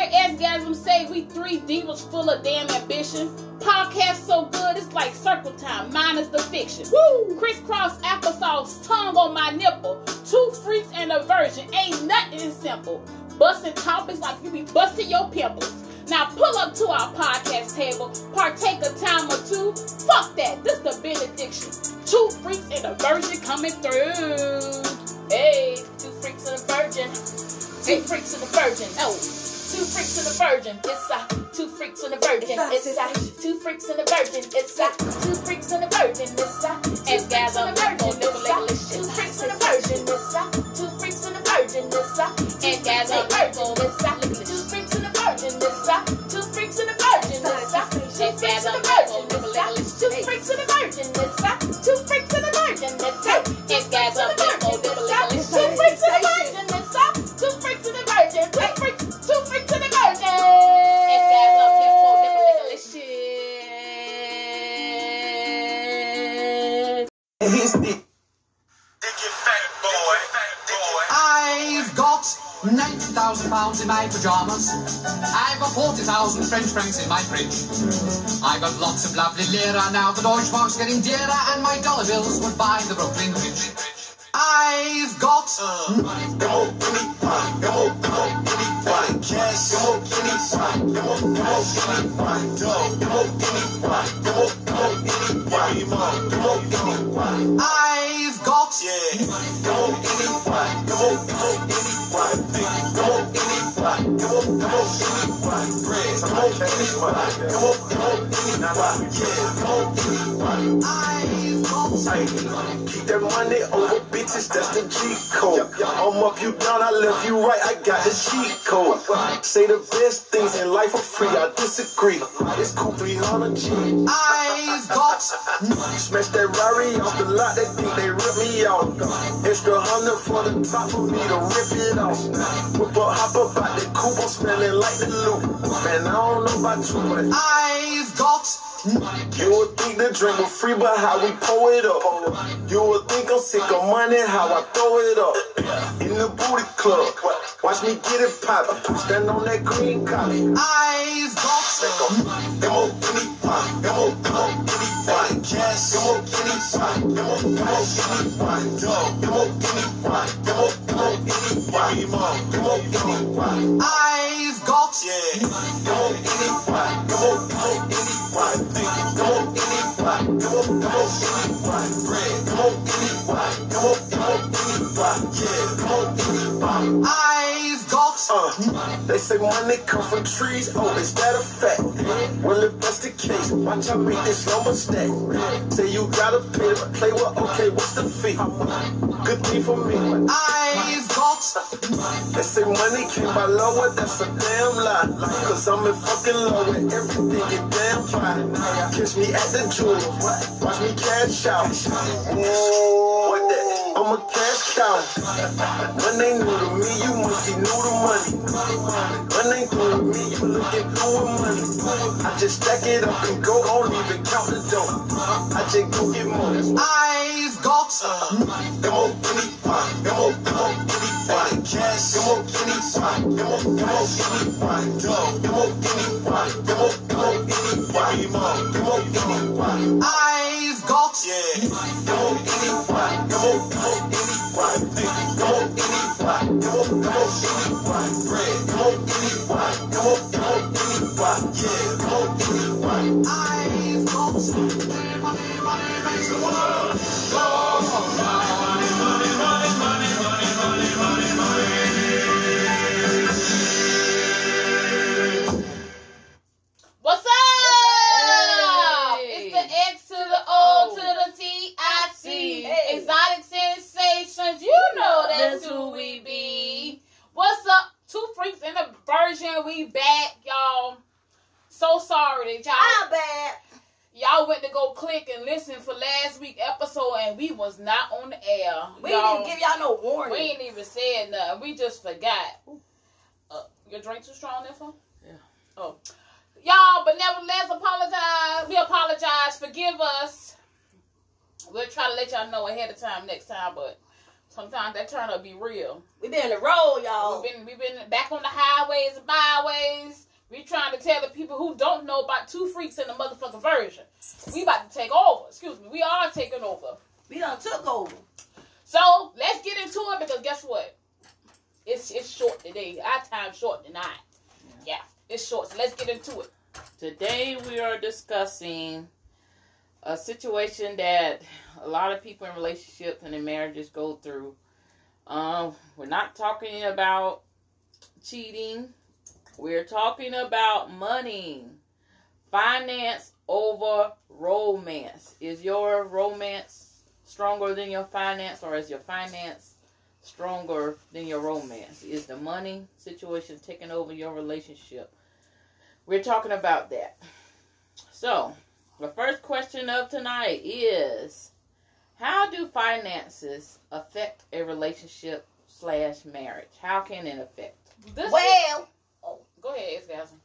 You say we three divas full of damn ambition? Podcast so good it's like circle time minus the fiction. Woo! Crisscross applesauce, tongue on my nipple. Two freaks and a virgin ain't nothing simple. Busting topics like you be busting your pimples. Now pull up to our podcast table, partake a time or two. Fuck that, this the benediction. Two freaks and a virgin coming through. Hey, two freaks and a virgin. Two freaks and a virgin. Oh, two freaks and a virgin. It's a two freaks and a virgin. It's a two freaks and a virgin. It's a two freaks and a virgin. It's a and gather a virgin. It's a two freaks and a virgin. It's a two freaks and a virgin. It's a and gather a virgin. It's a two freaks and a virgin. It's a two freaks and a virgin. It's a and gather a virgin. It's a two freaks and a virgin. It's a two freaks and a virgin. It's a and gather a virgin. 90,000 pounds in my pajamas. I've got 40,000 French francs in my fridge. I've got lots of lovely lira now. The Deutschmark's getting dearer, and my dollar bills would buy the Brooklyn Bridge. I've got her. Don't any fight. Don't come any fight. Yes, don't any fight. Don't come any fight. Don't come any fight. I've got you. Don't any fight. Don't come any fight. Don't any fight. Don't come any fight. Don't finish my life. Don't come any fight. I've got money, Keep that money over bitches, that's the G code. I'm up, you down, I left you right, I got the cheat code. Say the best things in life are free, I disagree. It's cool 300 G. I've got Smash that Rari off the lot, they think they rip me out. Extra hundred for the top for me to rip it off. Whip up, hop up out the coupe, I'm smelling like the loop. Man, I don't know about you, but I've got you would think the drink was free, but how we pour it up. You would think I'm sick of money, how I throw it up. In the booty club, watch me get it poppin'. Stand on that green collie. I've got I've got I've got Uh, they say money come from trees. Oh, is that a fact? Well, if that's the case, watch I make this number stack. Say you gotta pay to play. Well, okay, what's the fee? Good thing for me. I've got They say money came by lower, that's a damn lie. Cause I'm in fucking love with everything get damn fine. Catch me at the jewel, watch me cash out. Whoa, what that? I'm a cash cow. When they new to me, you must be new to money. When they new to me, you looking through with money. I just stack it up and go, I don't even count the dough. I just go get more. I've got M-O-N-E, M-O, M-O-N-E, cash, M-O-N-E, M-O, M-O-N-E, dough, M-O-N-E, M-O, M-O-N-E, M-O-N-E, I've got yeah, M-O-N-E, M-O, M-O-N-E, M-O-N-E, M-O-N-E, bread, M-O-N-E, M-O, M-O-N-E, yeah, M-O-N-E, I've got What's up? Hey. It's the X to the O to the T I C. Hey. Exotic sensations, you know that's who we be. What's up? Two freaks in a virgin. We back, y'all. So sorry that y'all How bad? y'all went to go click and listen for last week episode and we was not on the air. We y'all. didn't give y'all no warning. We ain't even said nothing. We just forgot. Uh, your drink too strong, there, phone? Yeah. Oh. Y'all, but nevertheless, apologize. We apologize. Forgive us. We'll try to let y'all know ahead of time next time, but sometimes that turn up be real. we been in the road, y'all. We've been we've been back on the highways and byways. We trying to tell the people who don't know about two freaks in the motherfucking virgin. We about to take over. Excuse me. We are taking over. We done took over. So let's get into it because guess what? It's it's short today. Our time short tonight. Yeah, it's short. So let's get into it. Today we are discussing a situation that a lot of people in relationships and in marriages go through. Um, we're not talking about cheating. We're talking about money, finance over romance. Is your romance stronger than your finance, or is your finance stronger than your romance? Is the money situation taking over your relationship? We're talking about that. So, the first question of tonight is How do finances affect a relationship slash marriage? How can it affect? This oh, Well, go ahead, Escasm.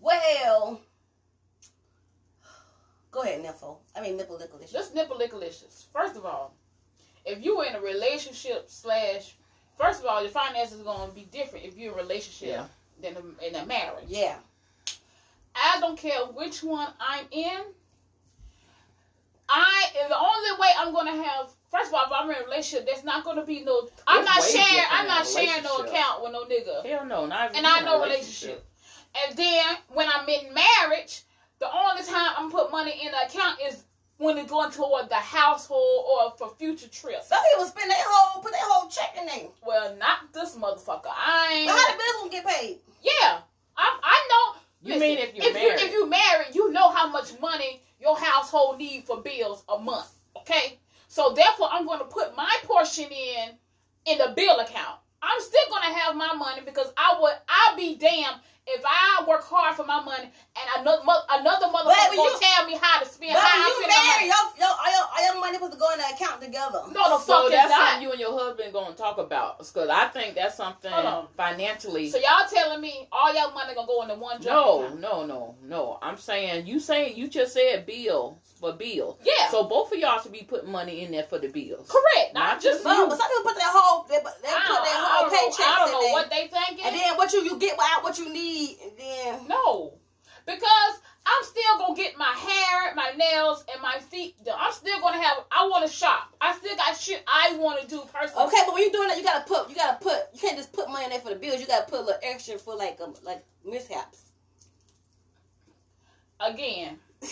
well. Go ahead, Niffle. I mean, Nipple Lickalicious. Just nipple lickalicious. First of all, if you were in a relationship slash, first of all, your finances are going to be different if you're in a relationship Yeah. than in a marriage. Yeah. I don't care which one I'm in. I the only way I'm gonna have. First of all, if I'm in a relationship, there's not gonna be no. I'm It's not way sharing. I'm not sharing no account with no nigga. Hell no, not even and in I a know relationship. And then when I'm in marriage, the only time I'm put money in the account is when it's going toward the household or for future trips. Some people spend their whole, put their whole check in there. Well, not this motherfucker. I But how the ain't. bills gonna get paid? Yeah, I I know. You Listen, mean if you're if married? You, if you married, you know how much money your household need for bills a month. Okay, so therefore, I'm going to put my portion in in the bill account. I'm still going to have my money because I would. I'll be damned if I work hard for my money and another mo- another motherfucker when going you- to tell me how to spend. But how when I you spend my married, money. your, your, all your, all your money supposed to go in the account together. No, the So fuck is that's not. something you and your husband gonna talk about. Because I think that's something financially. So y'all telling me all y'all money gonna go into one joint No, account? no, no, no. I'm saying you saying you just said bill for bill. Yeah, So both of y'all should be putting money in there for the bills. correct. Not Not just just But, you. but some people put their whole, they, they put their I don't, I whole don't know, paychecks I don't in know there. what they thinking. and then what you you get out what you need, and then No, because I'm still gonna get my hair, my nails, and my feet done. I'm still gonna have. I want to shop. I still got shit I want to do personally. okay. But when you're doing that, you gotta put you gotta put you can't just put money in there for the bills. You gotta put a little extra for like um, like mishaps. Again,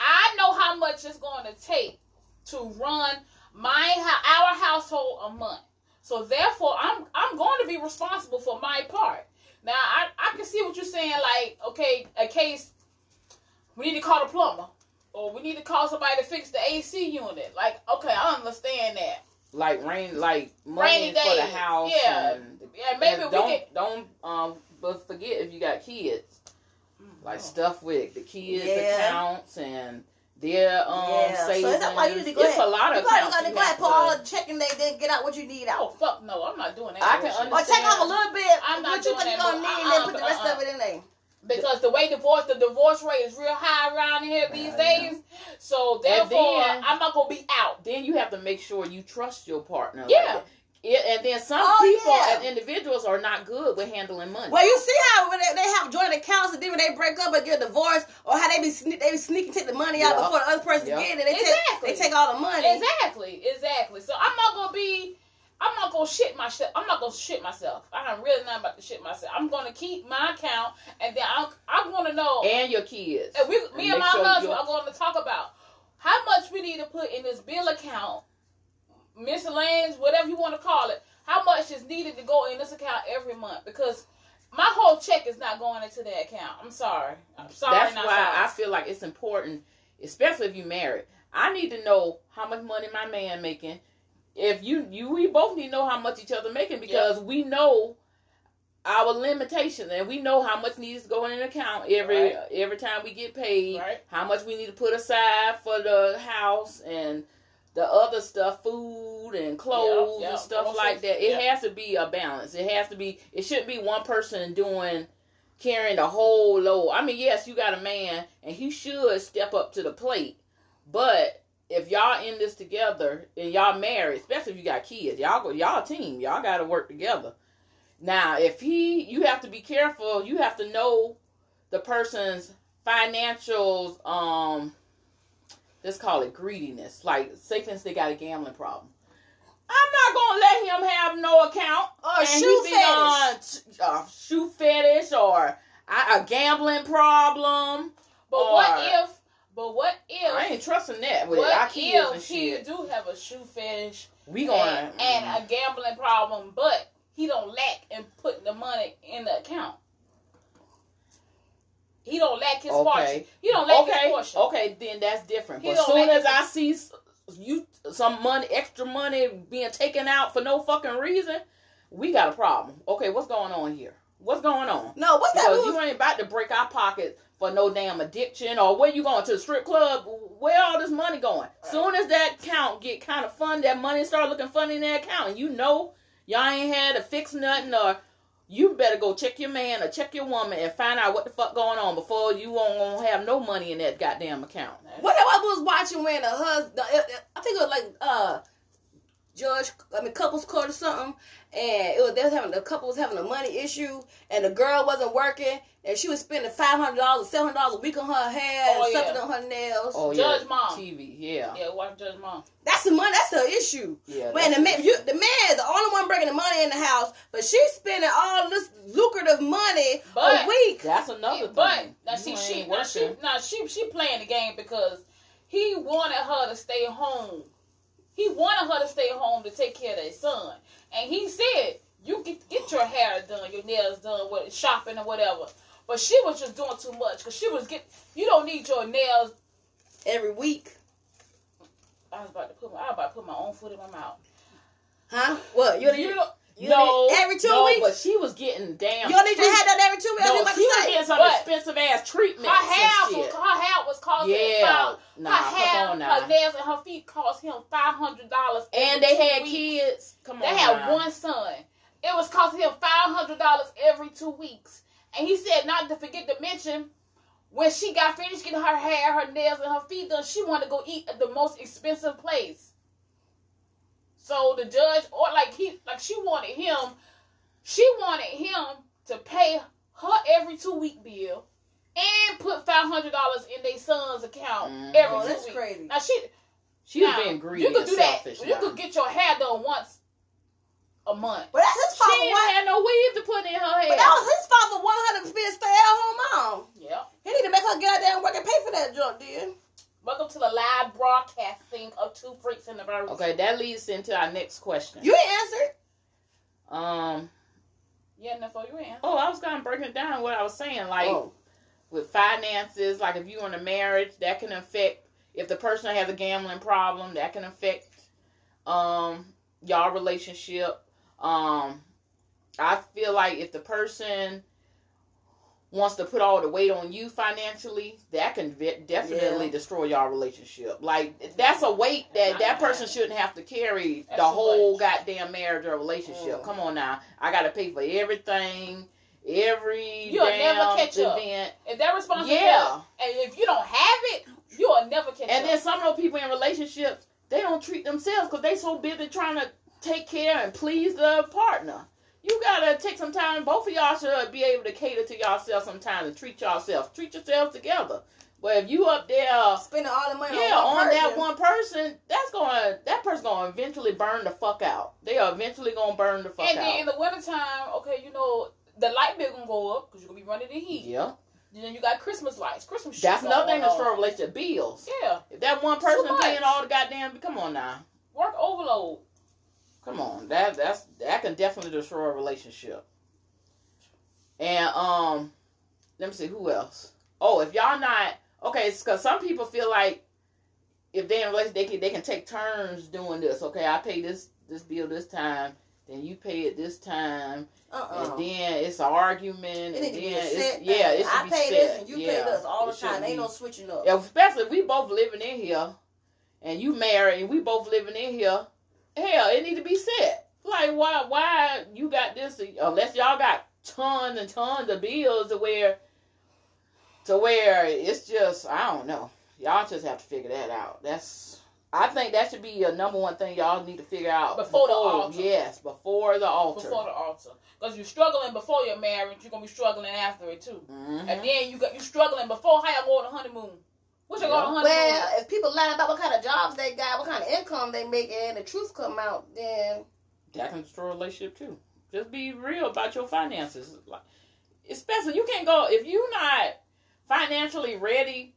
I know how much it's going to take to run my our household a month. So therefore, I'm I'm going to be responsible for my part. Now I, I can see what you're saying. Like, okay, a case we need to call the plumber, or we need to call somebody to fix the AC unit. Like, okay, I understand that. Like rain, like money Rainy for the house. yeah. and, Yeah, maybe and we don't can. don't um. But forget if you got kids, like Oh. stuff with the kids Yeah. accounts and their um yeah. savings. So is that why you need to go it's ahead? a lot of you gotta, accounts gotta go ahead have and put all to- the checking they then get out what you need Oh fuck no! I'm not doing that. I can bullshit. Or take off a little bit. I'm not what you doing think you're that, gonna but need, and then put the uh-uh, rest uh-uh. of it in there. because the way divorce the divorce rate is real high around here these days. So therefore, then- I'm not gonna be out. Then you have to make sure you trust your partner. Yeah. that. Yeah, and then some Oh, people yeah. as individuals are not good with handling money. Well, you see how when they, they have joint accounts and then when they break up and get divorced, or how they be sne- they be sneaking take the money out Yeah. before the other person Yeah. get it. They Exactly. take they take all the money. Exactly, exactly. So I'm not gonna be. I'm not gonna shit myself. I'm not gonna shit myself. I'm really not about to shit myself. I'm gonna keep my account, and then I'm I'm gonna know. and your kids. And we, me and my sure husband are going to talk about how much we need to put in this bill account, miscellaneous, whatever you want to call it. How much is needed to go in this account every month? Because my whole check is not going into that account. I'm sorry. I'm sorry. That's not why sorry. I feel like it's important, especially if you married. I need to know how much money my man making. If you you we both need to know how much each other making because we know our limitations and we know how much needs to go in an account every Right. every time we get paid. Right. How much we need to put aside for the house and the other stuff, food and clothes yeah, and stuff groceries, like that. It yeah. has to be a balance. It has to be. It shouldn't be one person doing carrying the whole load. I mean, yes, you got a man, and he should step up to the plate. But if y'all in this together and y'all married, especially if you got kids, y'all go, y'all team. Y'all got to work together. Now, if he, you have to be careful. You have to know the person's financials. Um, let's call it greediness. Like, instance, they got a gambling problem. I'm not gonna let him have no account Or and shoe he be on fetish. uh, shoe fetish or a, a gambling problem. But or- what if? But what if? I ain't trusting that with what our kids and if he do have a shoe fetish We going and, and a gambling problem, but he don't lack in putting the money in the account? He don't lack his portion. okay, He don't lack okay, his portion. okay. Then that's different. He But don't soon as his- I see you some money, extra money being taken out for no fucking reason, we got a problem. Okay, what's going on here? What's going on? No, what's that? Because you ain't about to break our pockets for no damn addiction or where you going to the strip club? Where all this money going? Soon as that account get kind of fun, that money start looking funny in that account, and you know y'all ain't had to fix nothing or you better go check your man or check your woman and find out what the fuck going on before you won't won't have no money in that goddamn account. What I was watching when the husband, I think it was like uh, judge, I mean couples court or something, and it was they was having the couple was having a money issue, and the girl wasn't working, and she was spending five hundred dollars, seven hundred dollars a week on her hair, Oh, and yeah. something on her nails. Oh Judge yeah, Mom. TV, yeah, Yeah, watch Judge Mom. That's the money. That's the issue. yeah. Man, the man, you, the man is the only one bringing the money in the house, but she's spending all this lucrative money But- a week. that's another Yeah, thing. but now see, she, now she, working. now she, she playing the game because he wanted her to stay home. He wanted her to stay home to take care of their son, and he said, "You get get your hair done, your nails done, what shopping or whatever." But she was just doing too much because she was get. You don't need your nails. every week. I was about to put my, I was about to put my own foot in my mouth. Huh? What? You, You you, don't- you no, every two no, weeks? but she was getting damn. you don't need your treat- hair done every two weeks? No, she was getting some expensive ass treatment. Her hair, was, her hair was costing Yeah, five. nah, her hair, her nails, and her feet cost him five hundred dollars. and they had kids. Come They on, had now. one son. It was costing him five hundred dollars every two weeks, and he said not to forget to mention when she got finished getting her hair, her nails, and her feet done, she wanted to go eat at the most expensive place. So the judge, or like he, like she wanted him, she wanted him to pay her every two week bill and put five hundred dollars in their son's account Mhm. every Oh, two that's weeks. crazy. Now she, She was now, being greedy You could and do that. selfish. You could get your hair done once a month. But that's his fault She for ain't what? had no weave to put in her hair. But that was his fault for wanting her to be a stay-at-home mom. Yeah. He need to make her get out there and work and pay for that junk, dude. Welcome to the live broadcasting of Two Freaks in the Virgin. Okay, that leads into our next question. You ain't answered. Um, Yeah, no, for you in. Oh, I was kind of breaking it down what I was saying. Like Oh. with finances, like if you're in a marriage, that can affect if the person has a gambling problem, that can affect um y'all relationship. Um I feel like if the person wants to put all the weight on you financially, that can ve- definitely Yeah. destroy y'all relationship. Like that's a weight that that person shouldn't have to carry That's the whole goddamn marriage or relationship. Mm. Come on now, I got to pay for everything, every You'll damn never catch up. event. If that responsibility, Yeah, and if you don't have it, you'll never catch and up. And then some of those people in relationships, they don't treat themselves because they so busy trying to take care and please the partner. You gotta take some time. Both of y'all should be able to cater to yourself sometime and treat yourself. Treat yourselves together. But if you up there, Spending all the money yeah, on, one on that one person, that's gonna that person gonna eventually burn the fuck out. They are eventually gonna burn the fuck out. and then in out. the wintertime, okay, you know the light bill gonna go up because you're gonna be running the heat. Yeah, And then you got Christmas lights, Christmas. that's shit another thing going to destroy on. relationship bills. Yeah, If that one person paying all the goddamn, come on now. work overload. Come on, that that's that can definitely destroy a relationship. And um, let me see who else. Oh, if y'all not okay, it's because some people feel like if they in a relationship, they can they can take turns doing this. Okay, I pay this this bill this time, then you pay it this time, Uh-uh. and then it's an argument, It and need to be a then it's yeah, thing. it I pay set. this and you yeah, pay this all the time. Ain't be- no switching up. yeah, especially if we both living in here and you married and we both living in here, hell, it need to be set. Like why why you got this unless y'all got tons and tons of bills to where to where it's just I don't know. Y'all just have to figure that out. That's I think that should be a number one thing y'all need to figure out Before the altar. Yes, before the altar. before the altar. Because you're struggling before your marriage, you're gonna be struggling after it too. Mhm. And then you got you struggling before how y'all go on the honeymoon. What you go on the honeymoon? Well, if people about what kind of jobs they got, what kind of income they make, and the truth come out, then that can destroy a relationship too. Just be real about your finances. Like, especially you can't go if you're not financially ready.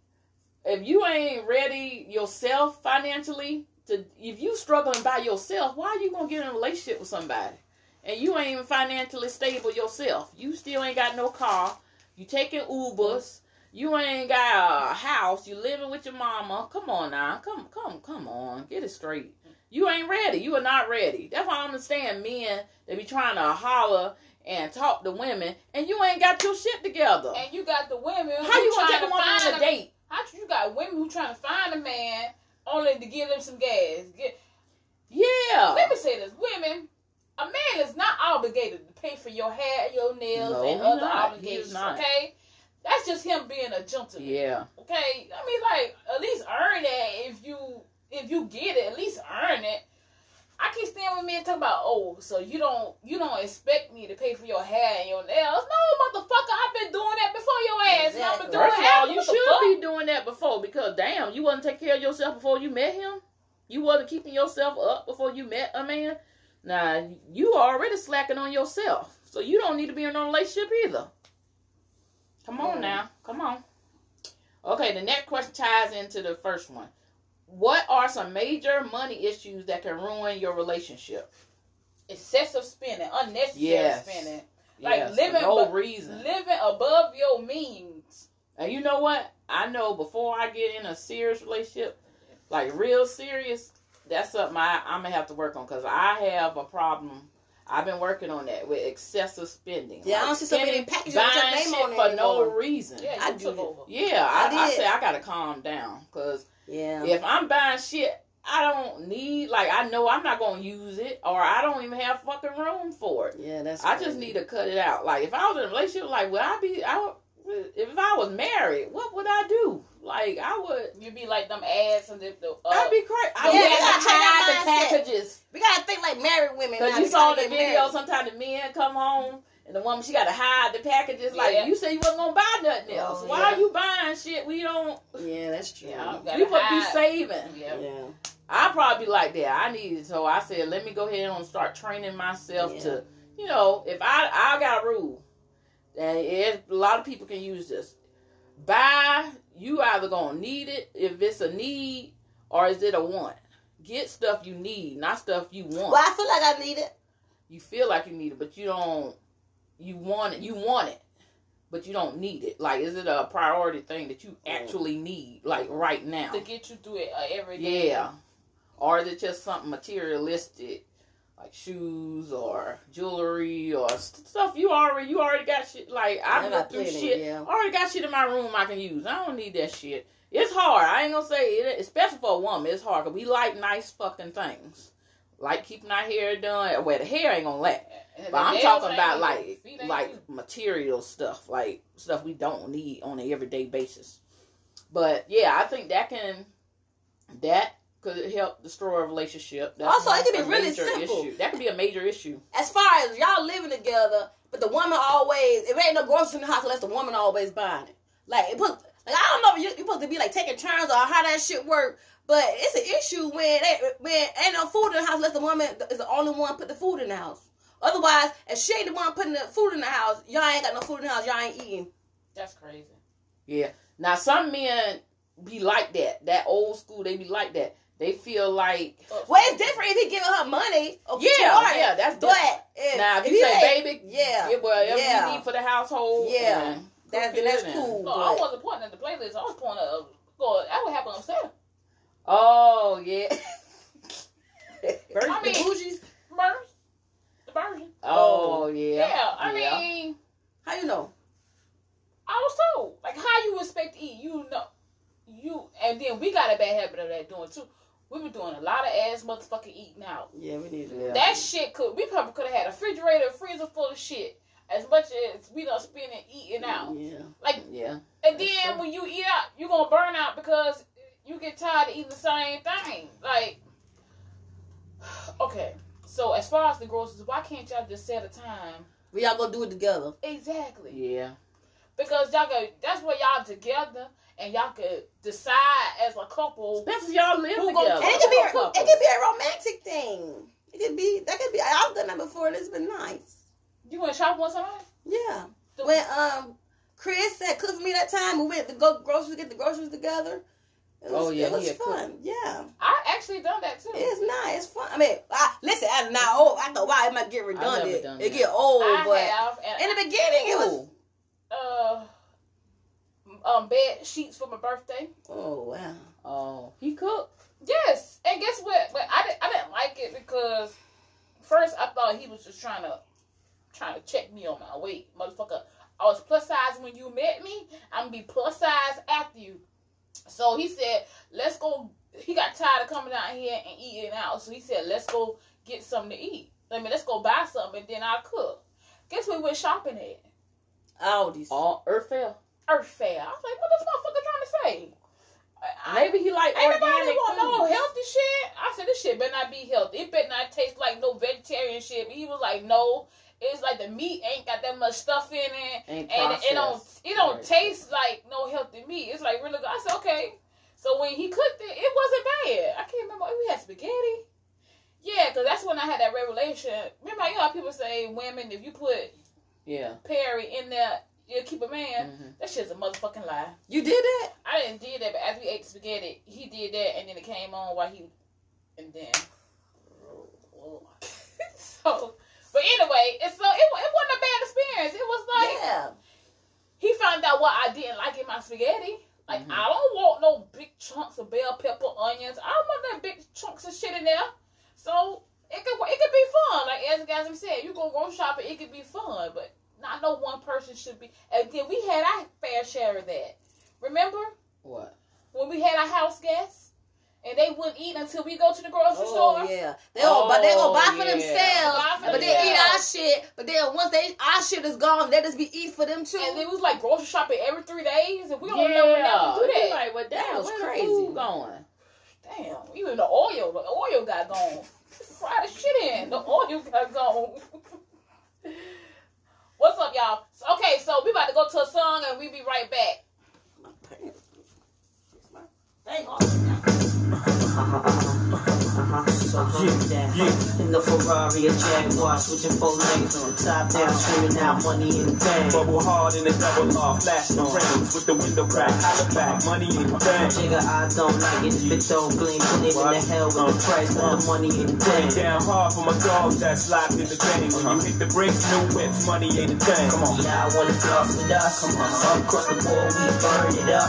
If you ain't ready yourself financially to, if you struggling by yourself, why are you gonna get in a relationship with somebody? And you ain't even financially stable yourself. You still ain't got no car. You taking Ubers. You ain't got a house. You living with your mama. Come on now. Come, come, come on. Get it straight. You ain't ready. You are not ready. That's why I understand men they be trying to holler and talk to women, and you ain't got your shit together. And you got the women. How who you gonna take a to woman find on a date? How you got women who trying to find a man only to give them some gas? Get, Yeah. let me say this: women, a man is not obligated to pay for your hair, your nails, No, and other not. He is obligations. Okay, that's just him being a gentleman. Yeah. Okay, I mean, like at least earn it if you if you get it, at least earn it. I keep staying with men talking about, oh, so you don't you don't expect me to pay for your hair and your nails? No, motherfucker, I've been doing that before your ass, and Exactly. gonna do First it of all, after. you should fuck? be doing that before because damn, you wasn't taking care of yourself before you met him. You wasn't keeping yourself up before you met a man. Now you already slacking on yourself, so you don't need to be in a relationship either. Come on now, come on. Okay, the next question ties into the first one. What are some major money issues that can ruin your relationship? excessive spending, unnecessary Yes. spending, Like, Yes, for living no bu- reason. living above your means. And you know what? I know before I get in a serious relationship, like real serious, that's something I, I'm gonna have to work on because I have a problem. I've been working on that with excessive spending. Yeah, I don't see so many spending, packages with your buying name shit on it for no reason. Yeah, I do. over. Yeah, I I, I, say I gotta calm down because yeah. if I'm buying shit I don't need, like I know I'm not gonna use it, or I don't even have fucking room for it. Yeah, that's. I just need to cut it out. Like if I was in a relationship, like would I be? I would, if I was married, what would I do? Like I would. You'd be like them ads and the, the uh, I'd be crazy. I Yeah, would have gotta hide the packages. We gotta think like married women. Cause you saw the video. Sometimes the men come home and the woman she got to hide the packages. Like Yeah. you say you wasn't gonna buy nothing else. Oh, Why yeah. are you buying shit we don't? Yeah, that's true. Yeah, Yeah. We would be saving. Yeah. I probably be like that. I need it, so I said, let me go ahead and start training myself Yeah. to, you know, if I I got a rule, and it, a lot of people can use this. Buy, you either gonna need it if it's a need, or is it a want? Get stuff you need, not stuff you want. Well, I feel like I need it. You feel like you need it, but you don't. you want it, you want it, but you don't need it. Like, is it a priority thing that you actually need, like right now? to get you through it uh, every day. Yeah. Or is it just something materialistic, like shoes or jewelry or st- stuff you already you already got shit. Like I looked through shit. yeah. Already got shit in my room I can use. I don't need that shit. It's hard. I ain't gonna say it, especially for a woman. It's hard because we like nice fucking things, like keeping our hair done. Well, the hair ain't gonna last. And But I'm talking about like like material stuff, like stuff we don't need on an everyday basis. But yeah, I think that can that could help destroy a relationship. That's Also, it could be really simple. Issue. That could be a major issue. As far as y'all living together, but the woman always, if it ain't no groceries in the house unless the woman always buying it. Like, it put, like I don't know if you, you supposed to be like taking turns or how that shit work, but it's an issue when, they, when ain't no food in the house unless the woman is the only one put the food in the house. Otherwise, if she ain't the one putting the food in the house, y'all ain't got no food in the house, y'all ain't eating. That's crazy. Yeah. Now some men be like that. That old school, they be like that. They feel like oh, Well, it's different if he giving her money. Or Yeah, sure. yeah, that's But different. if, now if if you say, ain't- baby, yeah, get whatever yeah. you need for the household. Yeah. and that's cook it that's and- cool. No, I wasn't pointing at the playlist. I was pointing at, go, that would happen upstairs. Oh yeah. I mean- the bougies. Burns. The version. oh yeah. Yeah, I Yeah. mean, How you know? I was told. Like, how you expect to eat? You know. You, and then we got a bad habit of that doing too. We been doing a lot of ass motherfucking eating out. Yeah, we need to. Yeah. That shit could, we probably could have had a refrigerator, a freezer full of shit. As much as we done spending eating out. Yeah. Like, yeah. And then true. when you eat out, you're gonna burn out because you get tired of eating the same thing. Like, okay. So as far as the groceries, why can't y'all just set a time? We all gonna do it together. Exactly. Yeah. Because y'all go. That's where y'all together, and y'all could decide as a couple. Especially y'all live Who together. And it could be a, Couples. it could be a romantic thing. It could be that could be. I've done that before. and It's been nice. You went shop one time. Yeah. The- When um Chris said cook for me that time, we went to go groceries get the groceries together. It was, Oh, yeah, it was he had fun. Yeah, I actually done that too. it's nice. It's fun. I mean, I, listen, I'm not old. I thought, wow, it might get redundant. done It that. get old, I but have, and in the beginning, it was. Ooh. uh, um, bed sheets for my birthday. Oh wow. Oh, he cooked. Yes, and guess what? But I didn't. I didn't like it because first I thought he was just trying to trying to check me on my weight, motherfucker. I was plus size when you met me. I'm gonna be plus size after you. So he said, "Let's go." He got tired of coming out here and eating out, so he said, "Let's go get something to eat. I mean, let's go buy something, and then I'll cook." Guess we went shopping at? Aldi's. Oh, Earth Fare. Earth Fare. I was like, "What this motherfucker trying to say?" Maybe he like Ain't nobody want no healthy shit. I said this shit better not be healthy. It better not taste like no vegetarian shit. But he was like, no, it's like the meat ain't got that much stuff in it, Ain't and it, it don't it don't Right. taste like no healthy meat. It's like really good. I said okay. So when he cooked it, it wasn't bad. I can't remember. We had spaghetti. Yeah, because that's when I had that revelation. Remember, you know how people say women, if you put Yeah. Perry in there, you'll keep a man. Mhm. That shit's a motherfucking lie. You did that? I didn't did that, but after we ate the spaghetti, he did that, and then it came on while he, and then, so. But anyway, it's so it, it wasn't a bad experience. It was like yeah. he found out what I didn't like in my spaghetti. Like Mhm. I don't want no big chunks of bell pepper, onions. I don't want that big chunks of shit in there. So it could it could be fun. Like as guys said, you go go shopping, it could be fun, but not no one person should be. And then we had our fair share of that. Remember? What? when we had our house guests and they wouldn't eat until we go to the grocery Oh store. yeah, they gonna, but they gonna buy Oh, for yeah. themselves, Buy for but they eat our shit. But then once they our shit is gone, they just be eat for them too. And it was like grocery shopping every three days, and we don't never, never do that. Like, well, damn, That was where's crazy. The food going? Damn, even the oil, the oil got gone. Fry the shit in, the oil got gone. What's up, y'all? Okay, so we about to go to a song, and we be right back. My pants. My- They ain't all- So give that. yeah. In the Ferrari, a Jaguar, switching four lanes on top down, screaming out money in the bank. Bubble hard in the double R, flashing the rings with the window crack, holla back, money in the bank. Jigga, I don't like it if it don't gleam. Gleam in the hell with the price, but the money in the Put it bank. down hard for my dogs that's locked in the game. When you uh-huh. hit the brakes, new whips, money ain't a thing. Come on. Yeah, I wanna floss with us. Come on. All across the board, we burn it up.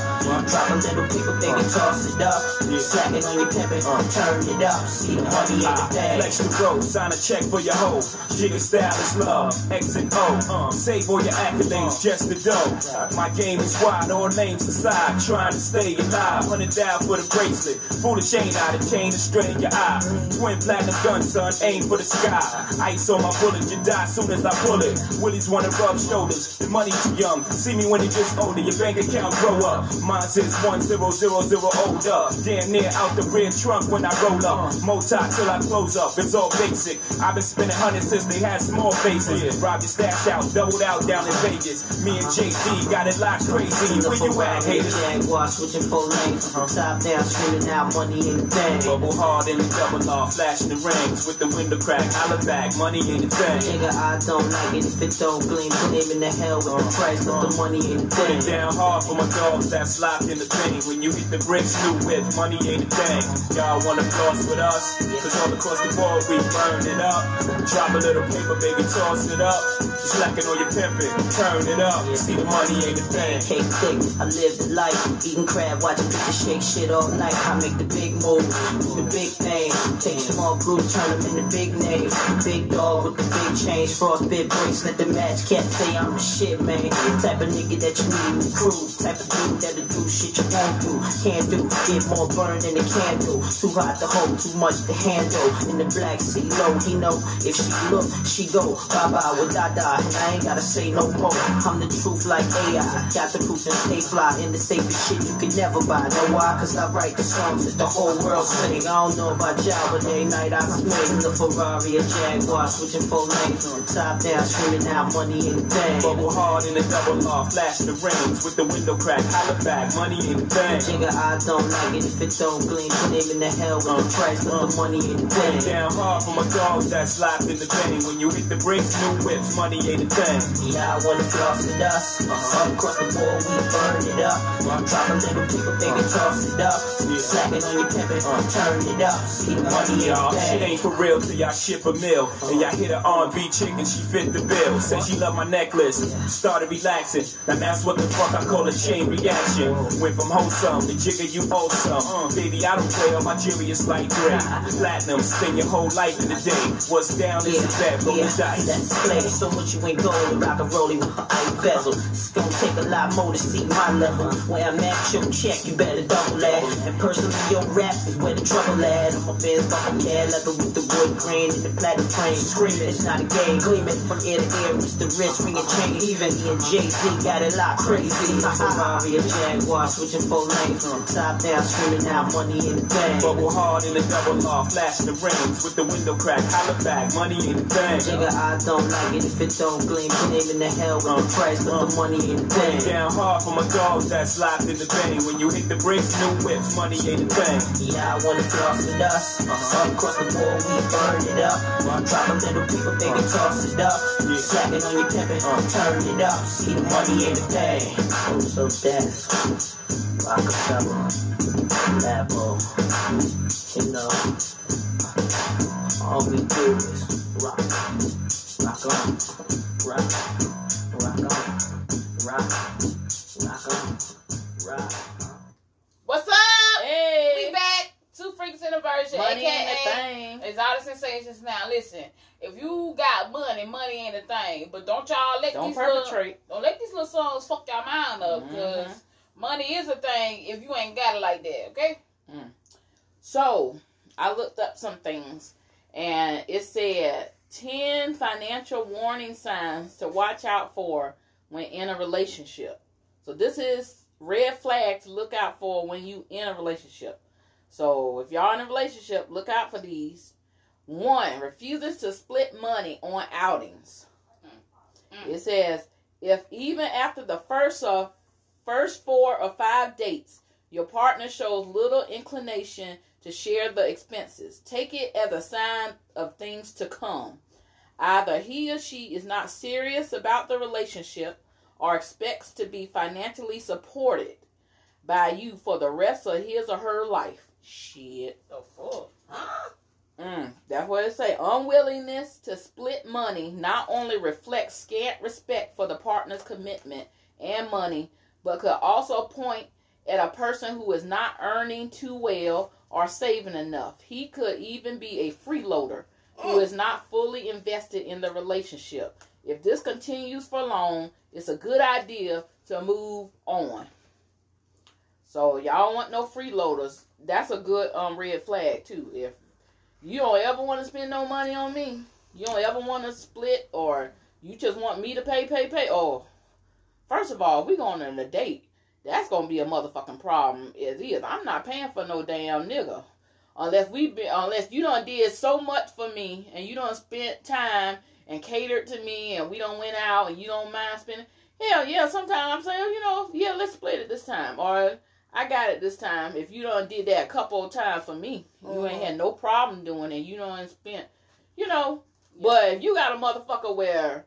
Drop a little paper, baby, toss it up. Slacking on your pimpin', uh. turn it up. See the money the bank. Flex the road, sign a check for your hoe. Jigga style is love, X and O. Uh, save all your accolades, just the dough. My game is wide, all names aside. Trying to stay alive, hundred down for the bracelet. Foolish ain't out of chain to strain your eye. Twin platinum gun, son, aim for the sky. Ice on my bullet, you die soon as I pull it. Willies wanna rub shoulders, the money too young. See me when you just older, your bank account grow up. Mine says one zero zero zero old up. Damn near out the rear trunk when I roll up. Multi till I close up, it's all basic. I've been spending hundreds since they had small faces. Rob your stash out, doubled out down in Vegas. Me and JD got it locked crazy. Where you at, haters? Jaguar, switching four lanes. Top down, screaming out money in the bank. Bubble hard in the double R, flashing the rings with the window crack. Holla back, money ain't a thing. Nigga, I don't like it if it don't gleam. Gleam in the hell with the price, but the money in the Put it down hard for my dogs that's locked in the thing. When you hit the bricks, new whip, money ain't a thing. Y'all wanna floss with us? Cause all across the board we burn it up. Drop a little paper, baby, toss it up. Slacking on your pimpin', turn it up. See the money ain't a thing. Cake thick, I live the life. Eating crab, watching bitches shake shit all night. I make the big move, the big thing. Take small groups, turn them into big names. Big dog with the big change, frostbit bracelet, the match. Can't say I'm the shit, man. The type of nigga that you need in the. Type of dude that'll do shit you won't do. Can't do, get more burn than a candle. Too hot to hold, too much to handle in the black sea. Low, he know if she look, she go bye bye with Dada. And I ain't gotta say no more. I'm the truth like AI. Got the proof and stay fly. In the safest shit you can never buy. Know why? Cause I write the songs that the whole world sing. I don't know about y'all, but day night I swing. The Ferrari or Jaguar, switching four lanes. Top down, screaming out money and thing. Bubble hard in the double R, flash the rings with the window crack. Holla back, money and bang. Jigga, I don't like it if it don't gleam. Put him in the hell with the price, of the money and 20. Down hard for my dogs that's locked in the vein. When you hit the bricks, new whips, money ain't a thing. Yeah, I wanna floss it up. Uh-huh. Across the board, we burn it up. Uh-huh. Drop a little people, they can toss it up. Yeah. Slacking on your pimpin', uh-huh. turn it up. See the money, y'all. Shit ain't for real till y'all ship a meal. Uh-huh. And y'all hit an R&B chick and she fit the bill. Said she love my necklace, started relaxing. Now that's what the fuck I call a chain reaction. Went from wholesome to jigger you awesome. Uh, uh-huh. baby, I don't play on my jury, it's like great. Flat Platinum, spend your whole life in the day. What's down is the bet, roll the dice. That's play. So what you ain't going to rock a rollie with her ice bezel. It's gonna take a lot more to see my level. Where I'm at, your check, you better double that. And personally, your rap is where the trouble at. I'm a Benz bumping cat leather with the wood grain and the platinum frame. Screaming, it's not a game. Gleaming from ear to ear, it's the wrist ringing chain. Even me and Jay Z got it locked crazy. A Ferrari, a Jaguar, switching four lanes from top down, screaming out money in the bank. Bubble hard in the double R, flashing the rings with the window crack. Holla back, money ain't a thing. Jigga, I don't like it if it don't gleam. Gleam in the hell with the uh, price, but the uh, money in the Put bank. down hard for my dogs that's locked in the vein. When you hit the brakes, new whips, money ain't a thing. Yeah, I wanna floss with uh-huh. us. All across the board, we burn it up. Uh-huh. Drop a little paper, baby, uh-huh. toss it up. Slacking on your pimpin', turn it up. See the money in the thing. Oh, so death. Roc-A-Fella. Labo. You know. All we do is rock. Rock on. Rock. Rock on. Rock. Rock on. Rock. What's up? Hey, We back. Two freaks in a virgin, money ain't a aka thing. Exotic Sensations. Now listen, if you got money, money ain't a thing. But don't y'all let Don't these little, perpetrate. don't let these little songs fuck your mind up, because Mhm. money is a thing if you ain't got it like that. Okay. So I looked up some things, and it said ten financial warning signs to watch out for when in a relationship. So this is red flag to look out for when you in a relationship. So if y'all in a relationship, look out for these. One, refuses to split money on outings. It says if even after the first of first four or five dates Your partner shows little inclination to share the expenses. Take it as a sign of things to come. Either he or she is not serious about the relationship or expects to be financially supported by you for the rest of his or her life. Shit. The fuck? Huh? Mm, that's what it say. Unwillingness to split money not only reflects scant respect for the partner's commitment and money, but could also point at a person who is not earning too well or saving enough. He could even be a freeloader who is not fully invested in the relationship. If this continues for long, it's a good idea to move on. So y'all want no freeloaders. That's a good um red flag too. If you don't ever want to spend no money on me, you don't ever want to split, or you just want me to pay, pay, pay. Oh, first of all, we going on a date, that's gonna be a motherfucking problem. It is. I'm not paying for no damn nigga. Unless we been, unless you done did so much for me and you done spent time and catered to me and we don't went out and you don't mind spending. Hell yeah, sometimes I'm saying, you know, yeah, let's split it this time. Or I got it this time. If you done did that a couple of times for me, you ain't had no problem doing it. You done spent, you know. But if you got a motherfucker where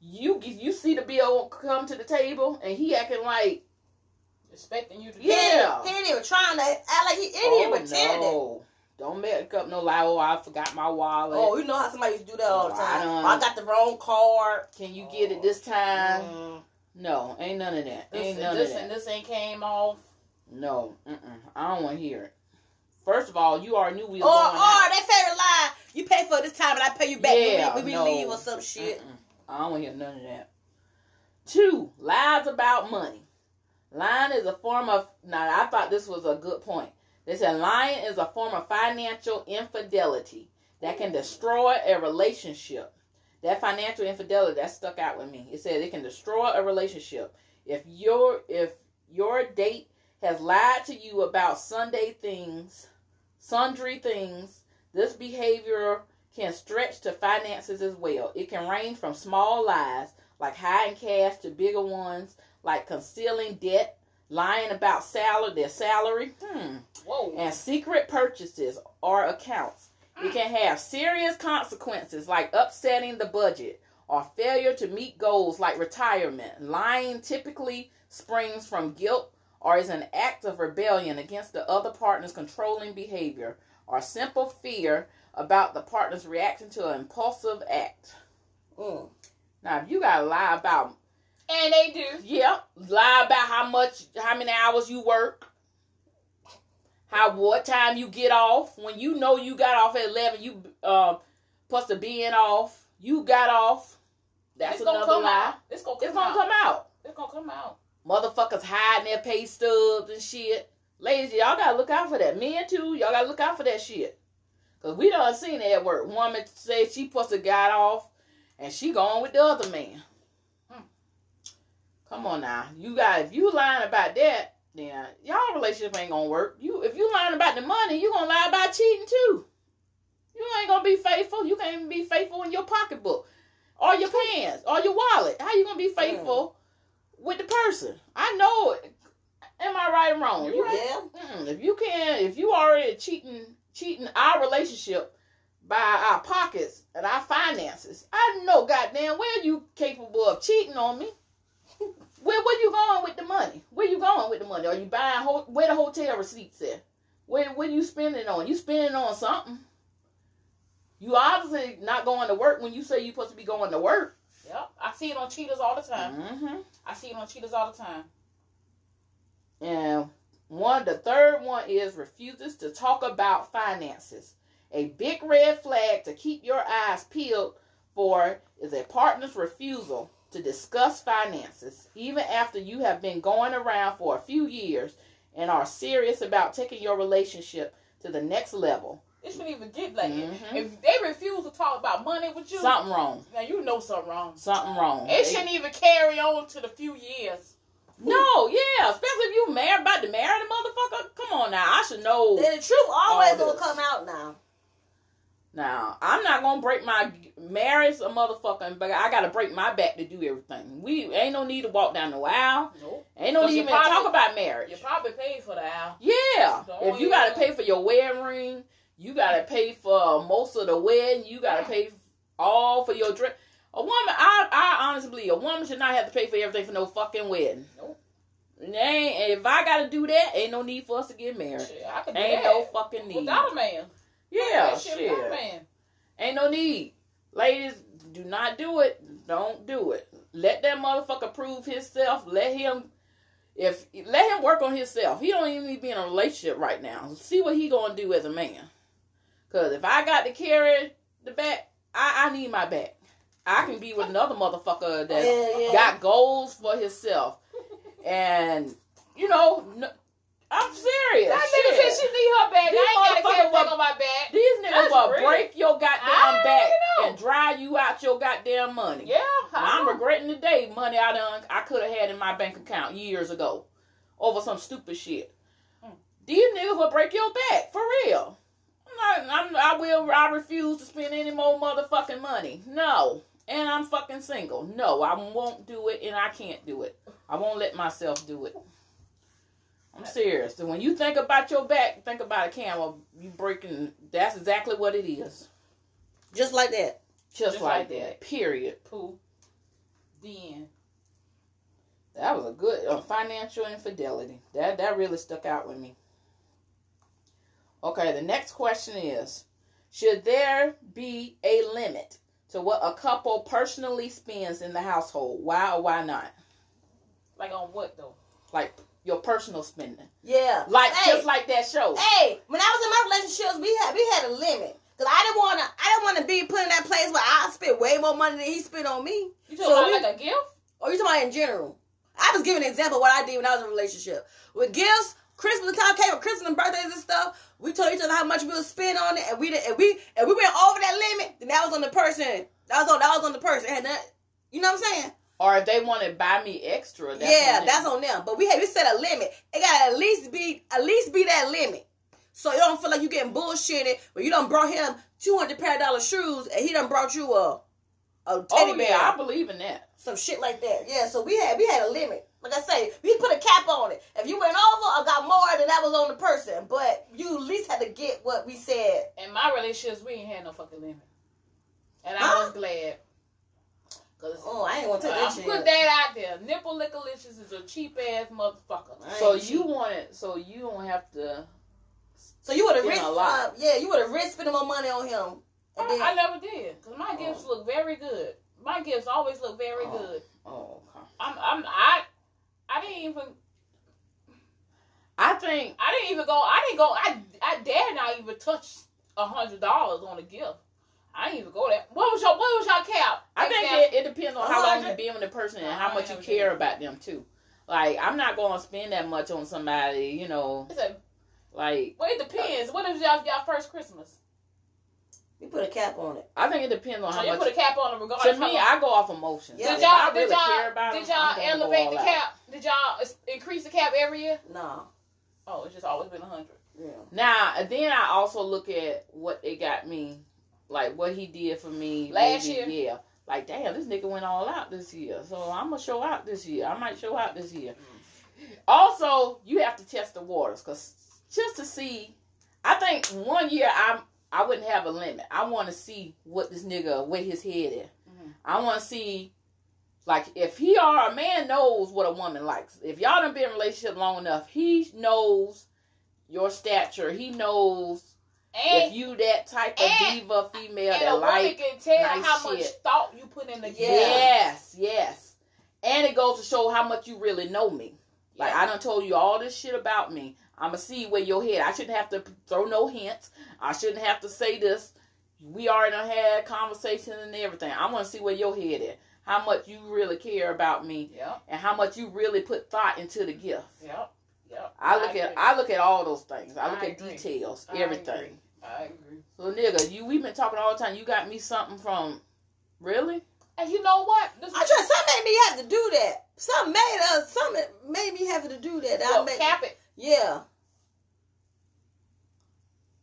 you you see the bill come to the table and he acting like Expecting you to. Yeah. He ain't even trying to act like he ain't even pretending. no. Don't make up no lie. Oh, I forgot my wallet. Oh, you know how somebody used to do that all the Oh, I time. don't- I, got the wrong card. Can you get it this time? Mm. No, ain't none of that. This, Ain't none this of that. this ain't came off. No, mm-mm. I don't want to hear it. First of all, you already knew we Or, was or going out. that favorite line, you pay for it this time and I pay you back Yeah, when we, when no. we leave or some shit. Mm-mm. I don't want to hear none of that. Two, lies about money. Lying is a form of. Now, I thought this was a good point. They said lying is a form of financial infidelity that can destroy a relationship. That financial infidelity that stuck out with me. It said it can destroy a relationship if your if your date has lied to you about Sunday things, sundry things. This behavior can stretch to finances as well. It can range from small lies like hiding cash to bigger ones like concealing debt, lying about salary, their salary, hmm, and secret purchases or accounts. It can have serious consequences like upsetting the budget or failure to meet goals like retirement. Lying typically springs from guilt or is an act of rebellion against the other partner's controlling behavior or simple fear about the partner's reaction to an impulsive act. Mm. Now, if you gotta lie about and they do. yeah, lie about how much, how many hours you work, how what time you get off. When you know you got off at eleven, you uh, supposed to be in off. You got off. That's it's gonna another come lie. out. It's gonna come It's gonna out. come out. It's gonna come out. Motherfuckers hiding their pay stubs and shit. Ladies, y'all gotta look out for that. Men too, y'all gotta look out for that shit. Cause we done seen that at work. Woman say she supposed to got off, and she gone with the other man. Come on now, you guys, if you lying about that, then y'all relationship ain't gonna work. You if you lying about the money, you gonna lie about cheating too. You ain't gonna be faithful. You can't even be faithful in your pocketbook, or your pants, or your wallet. How you gonna be faithful with the person? I know. it. Am I right or wrong? You right? Yeah. Mm, if you can, if you already cheating, cheating our relationship by our pockets and our finances, I know, goddamn, well you capable of cheating on me. Where where you going with the money? Where you going with the money? Are you buying ho- where the hotel receipts at? Where where you spending on? You spending on something? You obviously not going to work when you say you supposed to be going to work. Yep. I see it on cheaters all the time. Mm-hmm. I see it on cheaters all the time. And one, the third one is refuses to talk about finances. A big red flag to keep your eyes peeled for is a partner's refusal to discuss finances, even after you have been going around for a few years and are serious about taking your relationship to the next level. It shouldn't even get like Mhm. if they refuse to talk about money with you. Something wrong. Now you know something wrong. Something wrong. It They- shouldn't even carry on to the few years. No, yeah, especially if you married about to marry the motherfucker. Come on now, I should know. Then the truth always All gonna come out now. Now, I'm not gonna break my marriage a motherfucker, but I gotta break my back to do everything. We ain't no need to walk down the aisle, Nope. Ain't no need to talk about marriage. You probably paid for the owl. Yeah. The If you gotta pay for your wedding ring, you gotta pay for most of the wedding, you gotta pay all for your dress. A woman, I, I honestly believe a woman should not have to pay for everything for no fucking wedding. Nope. Ain't, if I gotta do that, ain't no need for us to get married. Shit, I could Ain't that. no fucking need. Without a man. Yeah, shit. Ain't no need. Ladies, do not do it. Don't do it. Let that motherfucker prove himself. Let him if let him work on himself. He don't even need to be in a relationship right now. See what he gonna do as a man. Cause if I got to carry the back, I, I need my back. I can be with another motherfucker that Yeah, yeah. got goals for himself. And you know, n- I'm serious. That nigga said she need her back. These I ain't got motherfuckers to carry will- on my back. These niggas That's will real. break your goddamn back know. and dry you out your goddamn money. Yeah. I'm regretting the day money I done I could have had in my bank account years ago over some stupid shit. Mm. These niggas will break your back for real. I'm not, I'm, I will. I refuse to spend any more motherfucking money. No, and I'm fucking single. No, I won't do it, and I can't do it. I won't let myself do it. I'm serious. So when you think about your back, think about a camel. You breaking. That's exactly what it is. Just like that. Just, Just like, like that. that. Period. Pooh. Then. That was a good uh, financial infidelity. That that really stuck out with me. Okay, the next question is: Should there be a limit to what a couple personally spends in the household? Why or why not? Like on what though? Like your personal spending, Yeah. like Hey. just like that show. Hey, when I was in my relationships, we had we had a limit. Cause I didn't wanna I didn't wanna be put in that place where I spent way more money than he spent on me. You So talking about we- like a gift? Or you talking about in general? I was giving an example of what I did when I was in a relationship. With gifts, Christmas time came with Christmas and birthdays and stuff. We told each other how much we would spend on it, and we did, and we and we went over that limit. Then that was on the person. That was on that was on the person. Had not, you know what I'm saying? Or if they want to buy me extra, that's yeah, on that's on them. But we had we set a limit. It got to at least be at least be that limit. So you don't feel like you're getting bullshitted. But you done brought him two hundred pair of dollar shoes, and he done brought you a a oh, teddy Oh bear, yeah, I believe in that. some shit like that. Yeah. So we had we had a limit. Like I say, we put a cap on it. If you went over or got more, than that was on the person. But you at least had to get what we said. In my relationships, we ain't had no fucking limit. And I Huh? was glad. Cause Oh, I ain't gonna take I that shit. put that out there. Nipple lickalicious is a cheap ass motherfucker. I ain't So cheap. you want it? So you don't have to. So you would have risked a lot. Uh, yeah, you would have risked spending more money on him. I, then, I never did. Cause my gifts look very good. My gifts always look very Oh. good. Oh, okay. I'm, I'm, I, I didn't even, I think I didn't even go. I didn't go. I, I dare not even touch a hundred dollars on a gift. I didn't even go there. What was your, what was your cap? I think Example. it, it depends on how long you've been with the person and oh, how much you care did. about them too. Like I'm not going to spend that much on somebody, you know. It's a, Like well, it depends. What is y'all, y'all first Christmas? we put a cap on it. I think it depends on So how you much. put a cap on it regardless. to me, I go off emotions. Yeah. Did y'all, I really did y'all, care about did y'all gonna go elevate all the out. cap? Did y'all increase the cap every year? No. Oh, it's just always been a hundred. Yeah. Now, then I also look at what it got me, like what he did for me Last maybe, year? Yeah, like damn, this nigga went all out this year, so I'm gonna show out this year. I might show out this year. Also, you have to test the waters, cause just to see, I think one year I I wouldn't have a limit. I want to see what this nigga where his head is. Mhm. I want to see. Like if he are a man knows what a woman likes. If y'all done been in a relationship long enough, he knows your stature. He knows if you that type of and- diva female and that a woman like can tell nice how much shit. thought you put in the Yeah. gift. yes, yes. And it goes to show how much you really know me. Like Yeah. I done told you all this shit about me. I'ma see where your head. I shouldn't have to throw no hints. I shouldn't have to say this. We already done had conversations and everything. I want to see where your head is. How much you really care about me, Yep, and how much you really put thought into the gift. yep, yep. I look at agree. I look at all those things. I look I at agree. details, I everything. agree. I agree. So nigga, you we've been talking all the time. You got me something from really? And you know what? This I try. Some made me have to do that. Some made us. Some made me have to do that. I made, cap it. Yeah,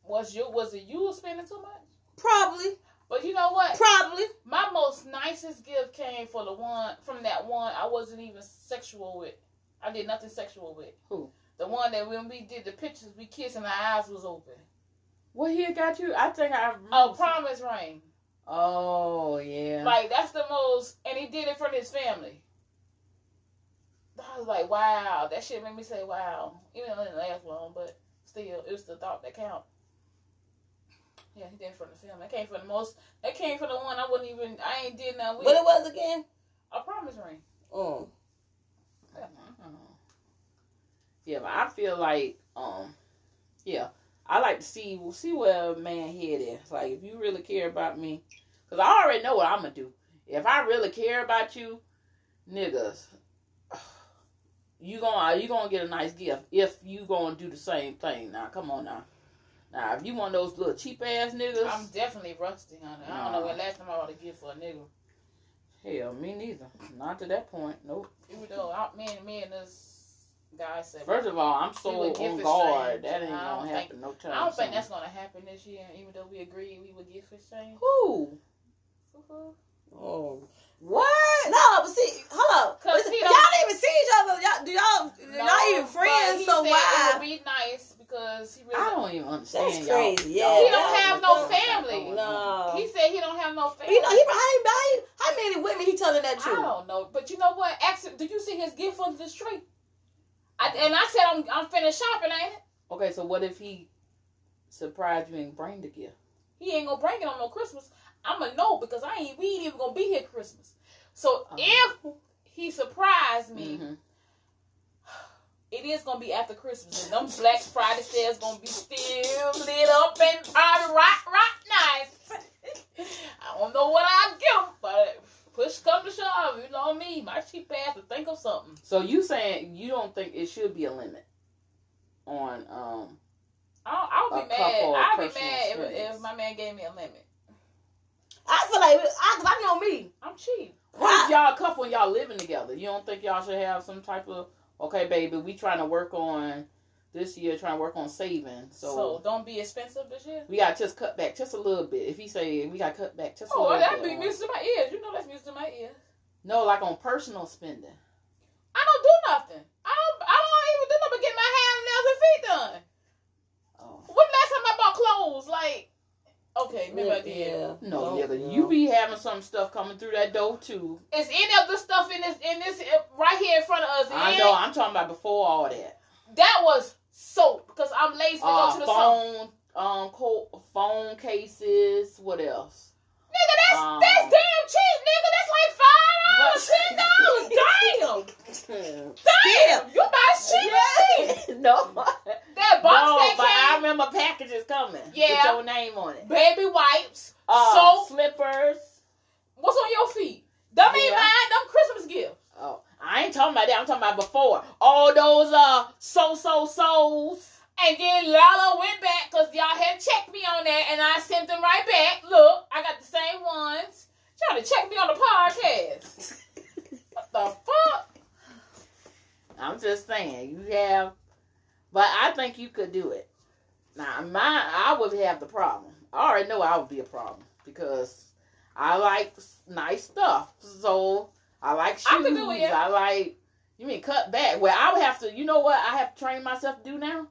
Was you was it you spending too much? probably, But you know what? probably. My most nicest gift came for the one from that one I wasn't even sexual with. I did nothing sexual with. Who? The one that when we did the pictures, we kissed and our eyes was open. What he got you? I think I. Oh, promise ring. Oh yeah. Like that's the most, and he did it for his family. I was like, wow, that shit made me say, wow. Even though it didn't last long, but still, it was the thought that count. Yeah, he did it for the film. That came from the most. That came from the one I wouldn't even. I ain't did nothing with. What it was again? A promise ring. Mm. Yeah, but I feel like, um, yeah, I like to see well, see where a man head is. Like, if you really care about me, because I already know what I'm gonna do. If I really care about you, niggas, you gonna you gonna get a nice gift if you gonna do the same thing. Now, come on now. Now, if you want those little cheap ass niggas, I'm definitely rusty on it. I don't know when last time I bought a gift for a nigga. hell, me neither. Not to that point. Nope. Even though I, me and me and this guy said, First of all, I'm so on guard. That ain't gonna think- happen no time. I don't think that's gonna happen this year. Even though we agreed we would gift exchange. Who? Mm-hmm. oh What? No, but see, hold up. 'Cause y'all don't- didn't even see each other. Y'all, do y'all, No, y'all even friends? So said It why? would be nice because he really. I don't even understand. That's y'all. crazy, yeah. He don't have no family. No. He said he don't have no family. You know, he how, how, many women he telling that to? I don't know, but you know what? Actually, did you see his gift under the tree? I, and I said I'm I'm finished shopping, ain't it? Okay, so what if he surprised you and bring the gift? He ain't gonna bring it on no Christmas. I'ma know because I ain't. We ain't even gonna be here Christmas. So Uh-huh. if he surprised me, Mhm. it is gonna be after Christmas, and them Black Friday sales gonna be still lit up and probably right, right nice. I don't know what I give, but push come to shove, you know me, my cheap ass to think of something. So you saying you don't think it should be a limit on um I'll, I'll A be mad. I'll be mad if, if my man gave me a limit. I feel like I, 'cause I know me. I'm cheap. what if y'all a couple and y'all living together? You don't think y'all should have some type of okay, baby, we trying to work on this year, trying to work on saving. So, So, don't be expensive this year. we got to just cut back just a little bit. If he say we got to cut back just a Oh, little that'd bit. be on- music to my ears. You know that's music to my ears. No, like on personal spending. I don't do nothing. I don't. I don't even do nothing but get my hair, nails, and feet done. Oh. When last time I bought clothes? Like, okay, maybe I did. Yeah. No, Don't- no. you be having some stuff coming through that door too. Is any of the stuff in this in this right here in front of us? I in? know. I'm talking about before all that. That was soap because I'm lazy to go Uh, to the soap. phone, um, co- phone cases. What else? Nigga, that's Um, that's damn cheap, nigga. That's like five dollars, ten dollars. Damn, damn. You buy cheap. no, That box no, that but I remember packages coming Yeah. with your name on it. baby wipes, Uh, soap. slippers. What's on your feet? Them ain't Yeah. mine. Them Christmas gifts. Oh, I ain't talking about that. I'm talking about before. All those uh so so so's. And then Lala went back because y'all had checked me on that, and I sent them right back. Look, I got the same ones. Trying to check me on the podcast. what the fuck? I'm just saying you have, but I think you could do it. Now, mine, I would have the problem. I already know I would be a problem because I like nice stuff. So I like shoes. I could do it, yeah. I like. You mean cut back? Well, I would have to. You know what? I have to train myself to do now.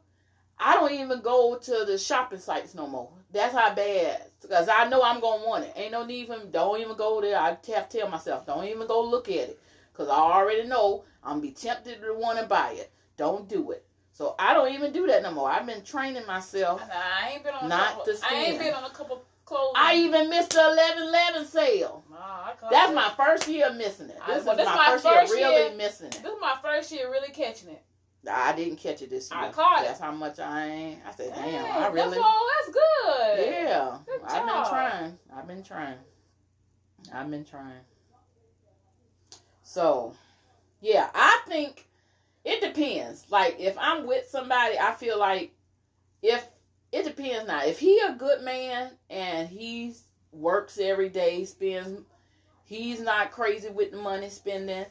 I don't even go to the shopping sites no more. That's how bad. Because I know I'm gonna want it. Ain't no need for me. Don't even go there. I have to tell myself, don't even go look at it. Because I already know I'm be tempted to want to buy it. Don't do it. So I don't even do that no more. I've been training myself. I ain't been on. Not a couple, to I ain't been on a couple clothes. I even missed the 11-11 sale. Nah, I That's it. my first year missing it. I- This well, is this my, first, first year really missing it. This is my first year really catching it. I didn't catch it this year. I caught it. That's how much I ain't. I said, damn, Hey, I really. That's, all, that's good. Yeah, Good I've been trying. I've been trying. I've been trying. So, yeah, I think it depends. Like, if I'm with somebody, I feel like if it depends now. If he a good man and he works every day, spends, he's not crazy with the money spending.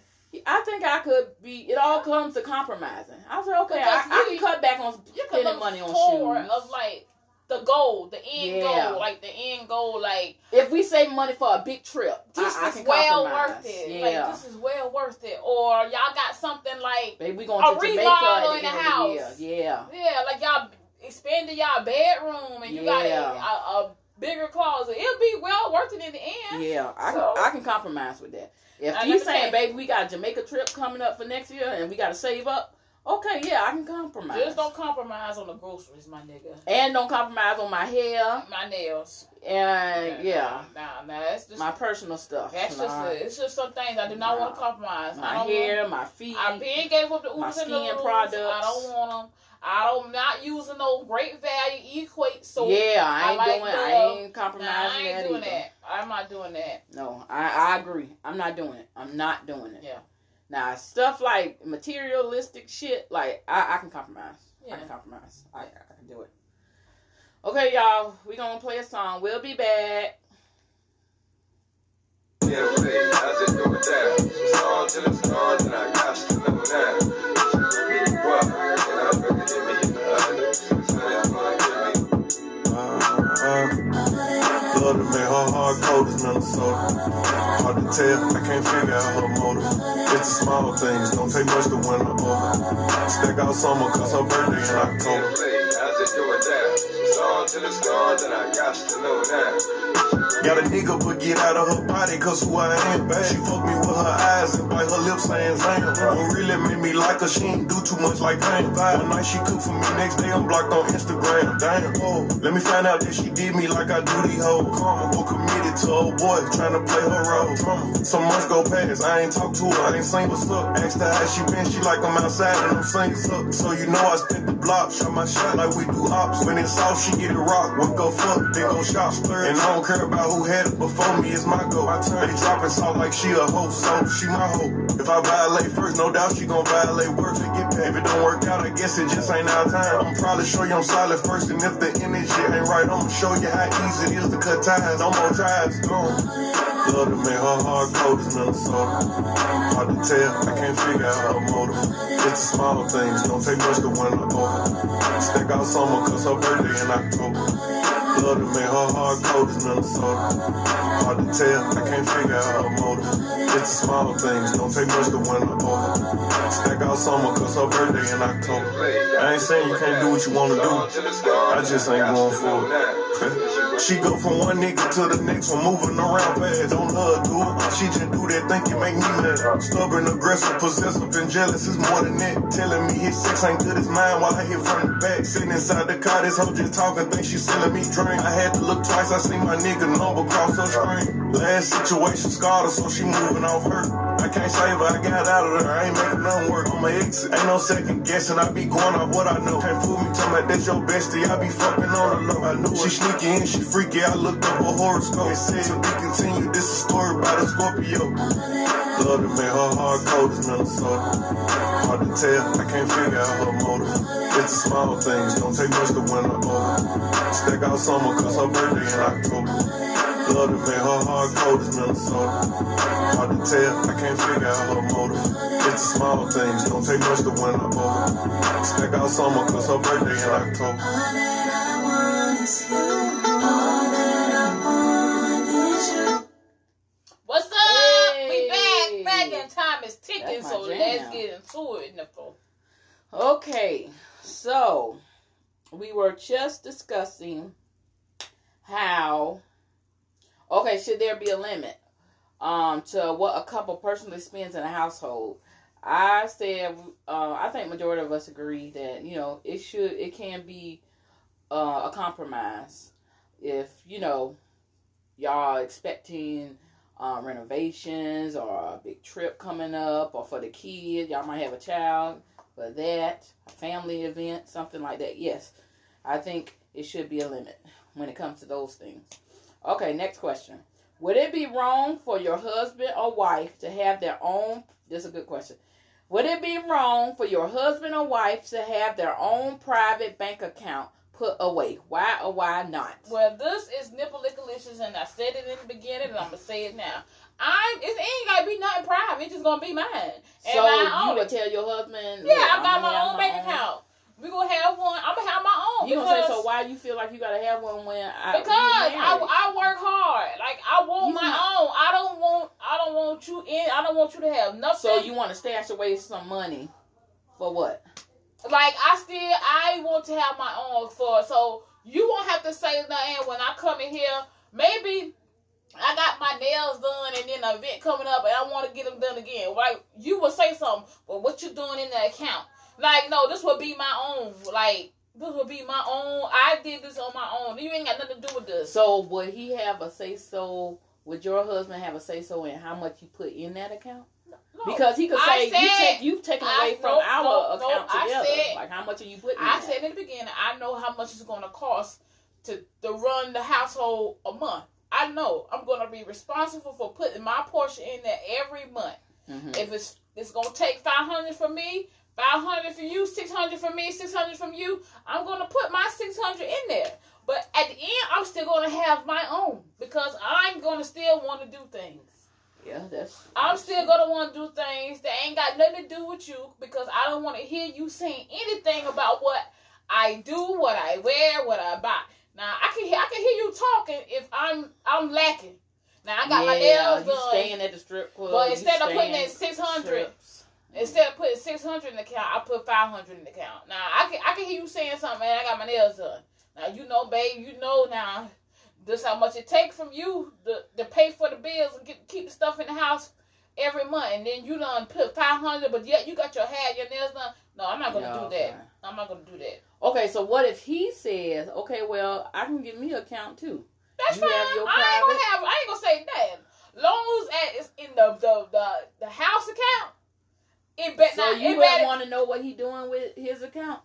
I think I could be. It all comes to compromising. I said, okay, I, Because I can cut back on spending money on shoes. of like the goal, the end Yeah. goal, like the end goal, like If we save money for a big trip, this I, is well compromise. worth it. Yeah. Like this is well worth it. Or y'all got something like Baby, we going a to Jamaica remodel in the the end of the year. house. Yeah. yeah, like y'all expanded y'all bedroom and you got a, a, a bigger closet. It'll be well worth it in the end. Yeah, I So- can I can compromise with that. If you saying, baby, we got a Jamaica trip coming up for next year and we got to save up, okay, yeah, I can compromise. Just don't compromise on the groceries, my nigga. and don't compromise on my hair My nails. and yeah, Nah, nah, that's just my personal stuff. that's just Nah. a, it's just some things I do not want to compromise. My hair, Want, my feet. I been gave up the my and skin products. I don't want them. I don't not using no great value equate. So yeah, I ain't I like doing. the- I ain't Nah, compromising I ain't that doing either. that. I'm not doing that. No, I, I agree. I'm not doing it. I'm not doing it. Yeah. Now stuff like materialistic shit, like I, I can compromise. I can compromise. I, I can do it. Okay, y'all, we gonna play a song. We'll be back. Yeah, babe, how's it going down? It's on till it's gone, and I got to know now. Uh-huh. love to make her Minnesota. Hard to tell, I can't figure out her motive. It's the small things, don't take much to win her over. Stack out summer, cause her birthday in October. Got a nigga, but get out of her body, cause who I am. Babe. She fuck me with her eyes and bite her lips saying Zam. What really made me like her, she ain't do too much like pain. One night she cooked for me, next day I'm blocked on Instagram. Damn, oh, let me find out that she did me like I do these hoes. Karma, who committed to old boy, trying to play her role. Some months go past, I ain't talk to her, I ain't seen what's up. Asked her how she been, she like I'm outside and I'm singing up. So you know I spent the block, shot my shot like we do ops. When it's off, she get it rock. What go fuck, then go shop. splurge. And I don't care about who had it before me, it's my go. I turn, they dropping salt like she a hoe, so she my hoe. If I violate first, no doubt she gon' violate worse to get paid. If it don't work out, I guess it just ain't our time. I'm probably show you I'm solid first, and if the energy ain't right, I'ma show you how easy it is to cut ties. No more ties, gone. Love to make her hard cold as Minnesota. Hard to tell, I can't figure out her motive. It's the small things, don't take much to win her over. Stack out summer, cause her birthday in October. Love to make her hard cold as Minnesota. Hard to tell, I can't figure out her motive. It's the small things, don't take much to win her over. Stack out summer, cause her birthday in October. I ain't saying you can't do what you wanna do. I just ain't going for it. She go from one nigga to the next one, moving around fast. Don't love do it. She just do that, think it make me mad. Stubborn, aggressive, possessive, and jealous is more than that. Telling me his sex ain't good as mine while I hit from the back. Sitting inside the car, this hoe just talking, think she selling me drink. I had to look twice, I seen my nigga number cross her screen. Last situation scarred her, so she moving off her. I can't save her, I got out of there. I ain't making nothing work. On my exit, ain't no second guessing. I be going off what I know. Can't fool me, tell me that's your bestie. I be fucking on the low. I knew it. She sneaky and she freaky. I looked up her horoscope. It said to be continued. This is a story about a Scorpio. Love to make her hard cold as Minnesota. Hard to tell, I can't figure out her motive. It's the small things, don't take much to win her over. Stack out summer, cause her birthday in October. Love to make her hard cold as Minnesota. Hard to tell, I can't figure out her motive. It's the small things, don't take much to win her over. Stack out summer, cause her birthday in October. What's up? We back. Back in time is ticking, so jam. let's get into it, Nicole. Okay, so we were just discussing how okay, should there be a limit um to what a couple personally spends in a household? I said uh, I think majority of us agree that you know it should it can be uh, a compromise if you know y'all expecting um, renovations or a big trip coming up or for the kids y'all might have a child for that, a family event, something like that. Yes, I think it should be a limit when it comes to those things. Okay, next question. Would it be wrong for your husband or wife to have their own? This is a good question. Would it be wrong for your husband or wife to have their own private bank account put away? Why or why not? Well, this is Nipple Lickalicious, and I said it in the beginning, and I'm gonna say it now. I'm. It ain't gotta be nothing private. It's just gonna be mine. And so I you would tell your husband? Yeah, "Look, I got my own bank account. We gonna have one. I'm gonna have my own. You gonna say so? Why you feel like you gotta have one when I because I. I work hard. Like I want You my not- own. I don't want I don't want you in. I don't want you to have nothing. so you want to stash away some money for what? like I still I want to have my own for so you won't have to say nothing when I come in here. Maybe I got my nails done and then an event coming up and I want to get them done again. Right? you will say something, but what you doing in the account? Like no, this would be my own. Like this would be my own. I did this on my own. You ain't got nothing to do with this. So would he have a say so? Would your husband have a say so in how much you put in that account? No. Because he could I say you take you've taken I- away from no, our no, account I together. said- like how much are you putting? I said in the beginning, I know how much it's going to cost to to run the household a month. I know I'm going to be responsible for putting my portion in there every month. hmm If it's it's going to take 500 from me, 500 for you, 600 from me, 600 from you, I'm going to put my 600 in there. But at the end, I'm still going to have my own because I'm going to still want to do things. Yeah, that's. I'm still gonna want to do things that ain't got nothing to do with you because I don't want to hear you saying anything about what I do, what I wear, what I buy. Now I can hear I can hear you talking if I'm I'm lacking. Now I got my yeah, nails you done, staying at the strip club. but instead of putting in six hundred. Instead of putting six hundred in the account, I put five hundred in the account. Now I can I can hear you saying something, man. I got my nails done. Now you know, babe, you know now. This how much it takes from you to, to pay for the bills and get keep the stuff in the house every month, and then you done put five hundred, but yet you got your hair, your nails done. No, I'm not gonna do okay. that. I'm not gonna do that. Okay, so what if he says, okay, well, I can give me an account too. That's You fine. I ain't gonna have. I ain't gonna say that. Loans at it's in the the the, the house account, it better So not. you wouldn't want to know what he doing with his account?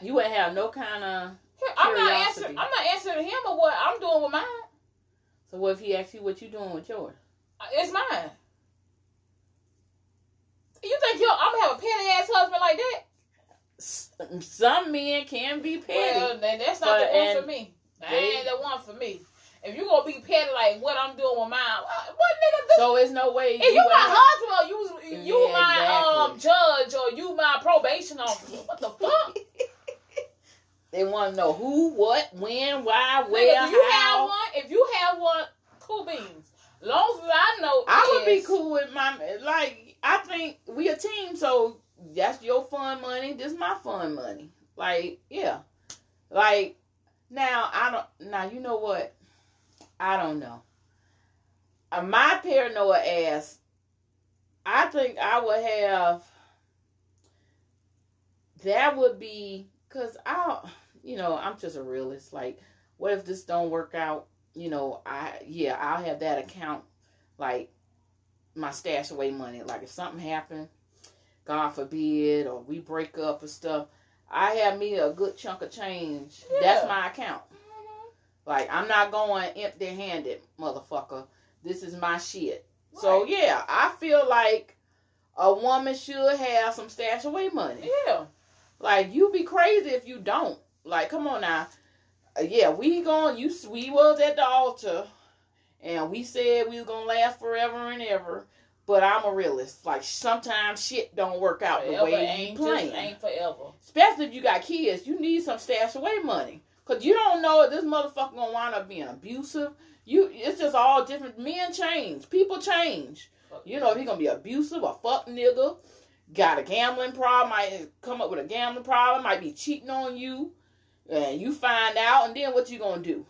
You wouldn't have no kind of. I'm not answering. I'm not answering him or what I'm doing with mine. So what if he asks you what you doing with yours? Uh, it's mine. You think you're, I'm gonna have a petty ass husband like that? Some men can be petty. Well, then that's not But- the one for me. That ain't the one for me. If you gonna be petty like what I'm doing with mine, what, what nigga do? so it's no way. if you my husband, or you you Yeah, my um judge or you my probation officer, what the fuck? They want to know who, what, when, why, Nigga, where, if you have one, if you have one, cool beans. Long as I know, I would be cool with my like. I think we a team, so that's your fun money. This my fun money. Like, yeah, like now I don't. Now you know what? I don't know. Uh, my paranoia ass. I think I would have. That would be because I, you know, I'm just a realist. Like, what if this don't work out? You know, I yeah, I'll have that account like my stash away money. Like if something happened, God forbid, or we break up or stuff, I have me a good chunk of change. That's my account. Like I'm not going empty handed, motherfucker. This is my shit. So yeah, I feel like a woman should have some stash away money. Yeah. Like you be crazy if you don't. Like come on now. Uh, yeah, we going you we was at the altar and we said we was gonna last forever and ever. But I'm a realist. Like sometimes shit don't work out the way you ain't plan. ain't forever. Especially if you got kids, you need some stash away money. Cause you don't know if this motherfucker gonna wind up being abusive. You it's just all different. Men change. People change. You know, if he gonna be abusive, a fuck nigga, got a gambling problem, might come up with a gambling problem, might be cheating on you, and you find out, and then what you gonna do?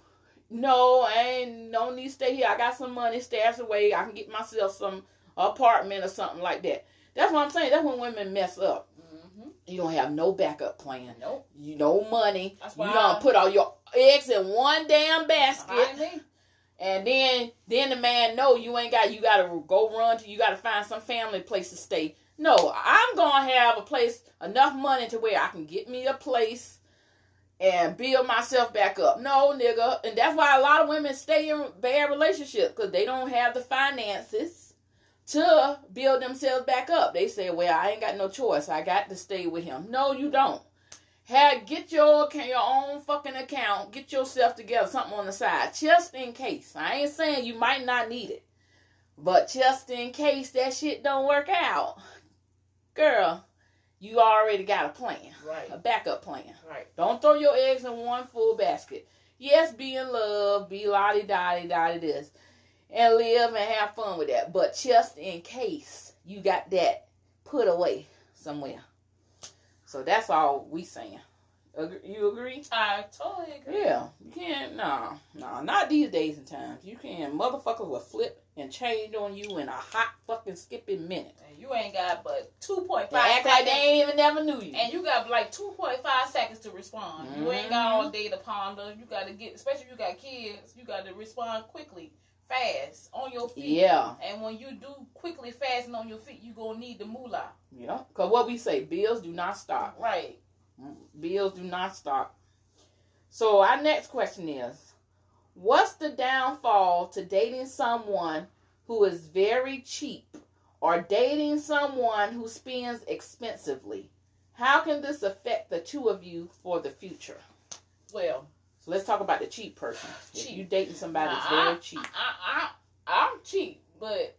No, I ain't no need to stay here. I got some money stashed away. I can get myself some apartment or something like that. That's what I'm saying. That's when women mess up. You don't have no backup plan. Nope. You no money. That's You why don't I- put all your eggs in one damn basket. And then then the man know you ain't got you gotta go run to you gotta find some family place to stay. No, I'm gonna have a place enough money to where I can get me a place and build myself back up. No, nigga. And that's why a lot of women stay in bad relationships because they don't have the finances to build themselves back up. They say, Well, I ain't got no choice. I got to stay with him. No, you don't. Have get your your own fucking account. Get yourself together, something on the side, just in case. I ain't saying you might not need it, but just in case that shit don't work out, girl, you already got a plan, Right. a backup plan. Right. Don't throw your eggs in one full basket. Yes, be in love, be lottie dotty dotty this, and live and have fun with that. But just in case you got that put away somewhere. So that's all we saying. Agre- You agree? I totally agree. Yeah, you can't. No, no, not these days and times. You can. Motherfuckers will flip and change on you in a hot fucking skipping minute. And you ain't got but two point five. point They five act like they ain't even never knew you. and you got like two point five seconds to respond. You ain't got Mhm. all day to ponder. You got to get, especially if you got kids. You got to respond quickly, fast, on your feet. yeah, And when you do quickly, fast, and on your feet, you gonna need the moolah. yeah. Cause what we say, bills do not stop. Right. Mm, bills do not stop. So our next question is, what's the downfall to dating someone who is very cheap or dating someone who spends expensively? How can this affect the two of you for the future? Well, let's talk about the cheap person. If Cheap. you dating somebody that's very I- cheap. I, I, I'm cheap, but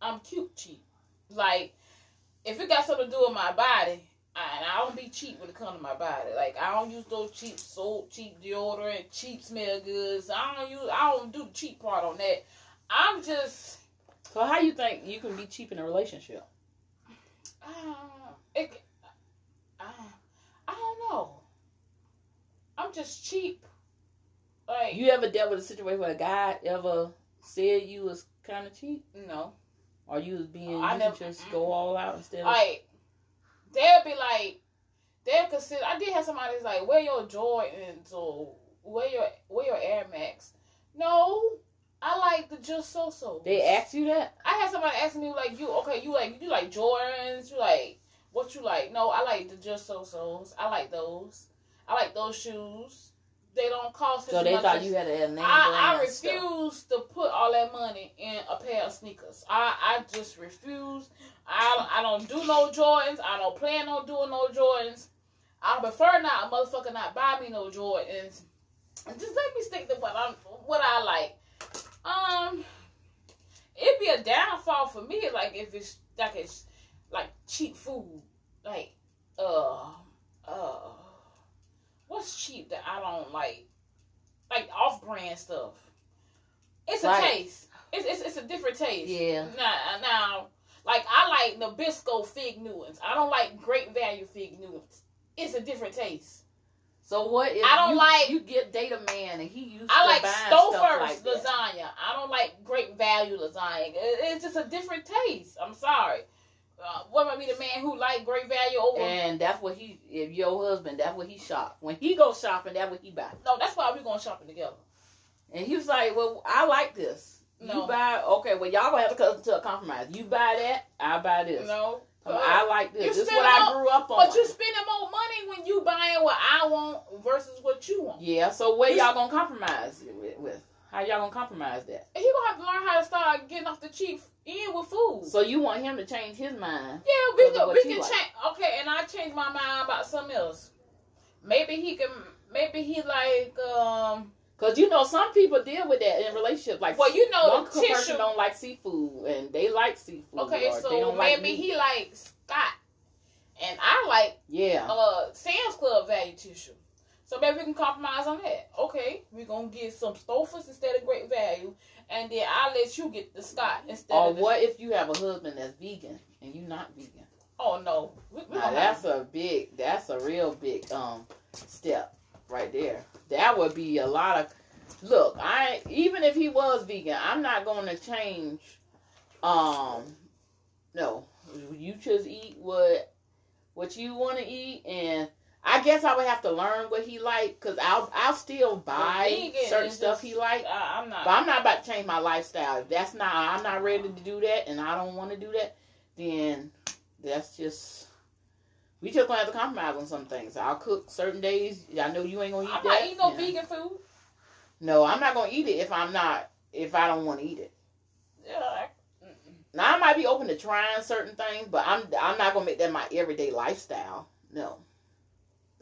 I'm cute cheap. Like, if it got something to do with my body, I, and I don't be cheap when it comes to my body. Like, I don't use those cheap soap, cheap deodorant, cheap smell goods. I don't use. I don't do the cheap part on that. I'm just. So how you think you can be cheap in a relationship? Uh, it, uh, I don't know. I'm just cheap. Like You ever dealt with a situation where a guy ever said you was kind of cheap, no. or you was being I you never- just go all out instead of? like they'll be like they'll consider I did have somebody that's like wear your Jordans or wear your wear your Air Max. No, I like the just so so. They asked you that? I had somebody ask me like you okay you like you like Jordans you like what you like? No, I like the just so so's. I like those. I like those shoes. They don't cost So they thought you had a name. I, I brand stuff. refuse to put all that money in a pair of sneakers. I, I just refuse. I, I don't do no Jordans. I don't plan on doing no Jordans. I prefer not a motherfucker not buy me no Jordans. Just let me stick to what I'm what I like. Um, it'd be a downfall for me like if it's like it's like cheap food, like uh uh what's cheap that I don't like, like off brand stuff. It's a Right. taste. It's, it's it's a different taste. Yeah. Now now, like I like Nabisco fig Newtons. I don't like Great Value fig Newtons. It's a different taste. So what if I don't you, like- you get data man and he used I to like Stouffer's like lasagna. I don't like Great Value lasagna. It- It's just a different taste. I'm sorry. Uh, what might be the man who like Great Value over? And that's what he, if your husband, that's what he shop. When he go shopping, that's what he buy. no, that's why we're going shopping together. And he was like, well, I like this. No. You buy, okay, well, y'all gonna have to come to a compromise. You buy that, I buy this. No. Um, I like this. This is what I grew up on. But you spending more money when you buying what I want versus what you want. yeah, so where You- y'all gonna compromise with? How y'all gonna compromise that? And he gonna have to learn how to start getting off the cheap end with food. So you want him to change his mind? yeah, we can we can like. change. Okay, and I changed my mind about something else. Maybe he can. Maybe he like um. Cause you know some people deal with that in relationships. Like, Well, you know one the person tissue. don't like seafood and they like seafood. Okay, so like maybe meat. he likes Scott, and I like yeah. uh Sam's Club value tissue. So maybe we can compromise on that. Okay, we're gonna get some Stouffer's instead of Great Value, and then I'll let you get the Scott instead Or the. what if you have a husband that's vegan and you not vegan? Oh no, we, we Now that's have, a big, that's a real big um step right there. That would be a lot of. Look, I even if he was vegan, I'm not going to change. Um, no, you just eat what what you want to eat, and I guess I would have to learn what he like because I'll I'll still buy certain stuff just- he like. I, I'm not. But I'm not about to change my lifestyle. If that's not, I'm not ready to do that, and I don't want to do that. Then that's just we just gonna have to compromise on some things. I'll cook certain days. I know you ain't gonna eat I'm that. not eating no Yeah. vegan food. No, I'm not gonna eat it if I'm not if I don't want to eat it. Yeah, I. Now I might be open to trying certain things, but I'm I'm not gonna make that my everyday lifestyle. No.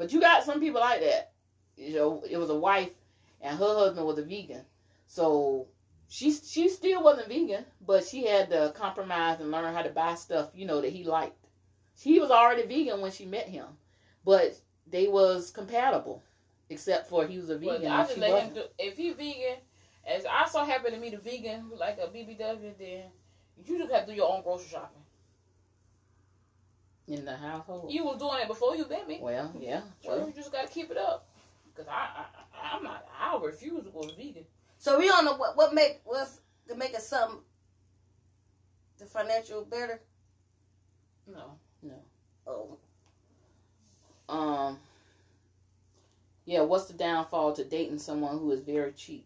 But you got some people like that. You know, it was a wife and her husband was a vegan. So she she still wasn't vegan, but she had to compromise and learn how to buy stuff, you know, that he liked. He was already vegan when she met him, but they was compatible, except for he was a vegan. I just let him wasn't. do. If he vegan, as I so happen to meet a vegan like a BBW, then you just have to do your own grocery shopping. In the household. You was doing it before you met me. well, yeah, Well, you just gotta keep it up. Cause I, I, I'm not. I refuse to go vegan. So we don't know what what make what's to make it something the financial better. No, no. Oh, Um. Yeah, what's the downfall to dating someone who is very cheap?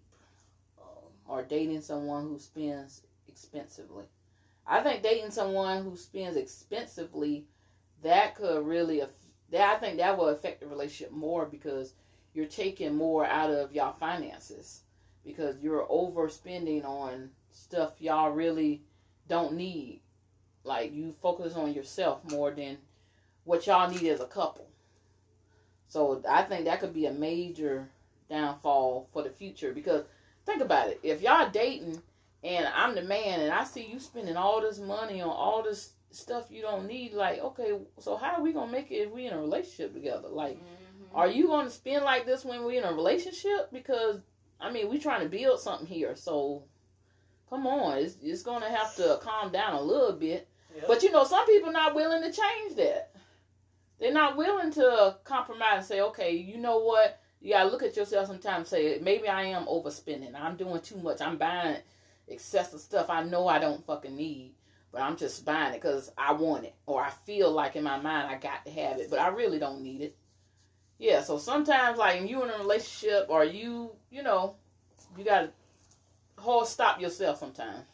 oh. or dating someone who spends expensively. I think dating someone who spends expensively that could really that I think that will affect the relationship more because you're taking more out of y'all finances because you're overspending on stuff y'all really don't need. Like you focus on yourself more than what y'all need as a couple. So I think that could be a major downfall for the future because think about it. If y'all dating and I'm the man and I see you spending all this money on all this stuff you don't need, like, okay, so how are we gonna make it if we in a relationship together? Like, mm-hmm. are you gonna spend like this when we in a relationship? Because I mean, we trying to build something here, so come on, it's it's gonna have to calm down a little bit. Yep. But you know, some people not willing to change that. They're not willing to compromise and say, okay, you know what? You gotta look at yourself sometimes and say, maybe I am overspending. I'm doing too much. I'm buying excessive stuff I know I don't fucking need, but I'm just buying it because I want it or I feel like in my mind I got to have it, but I really don't need it. Yeah, so sometimes like you in a relationship or you, you know, you gotta hold stop yourself sometimes.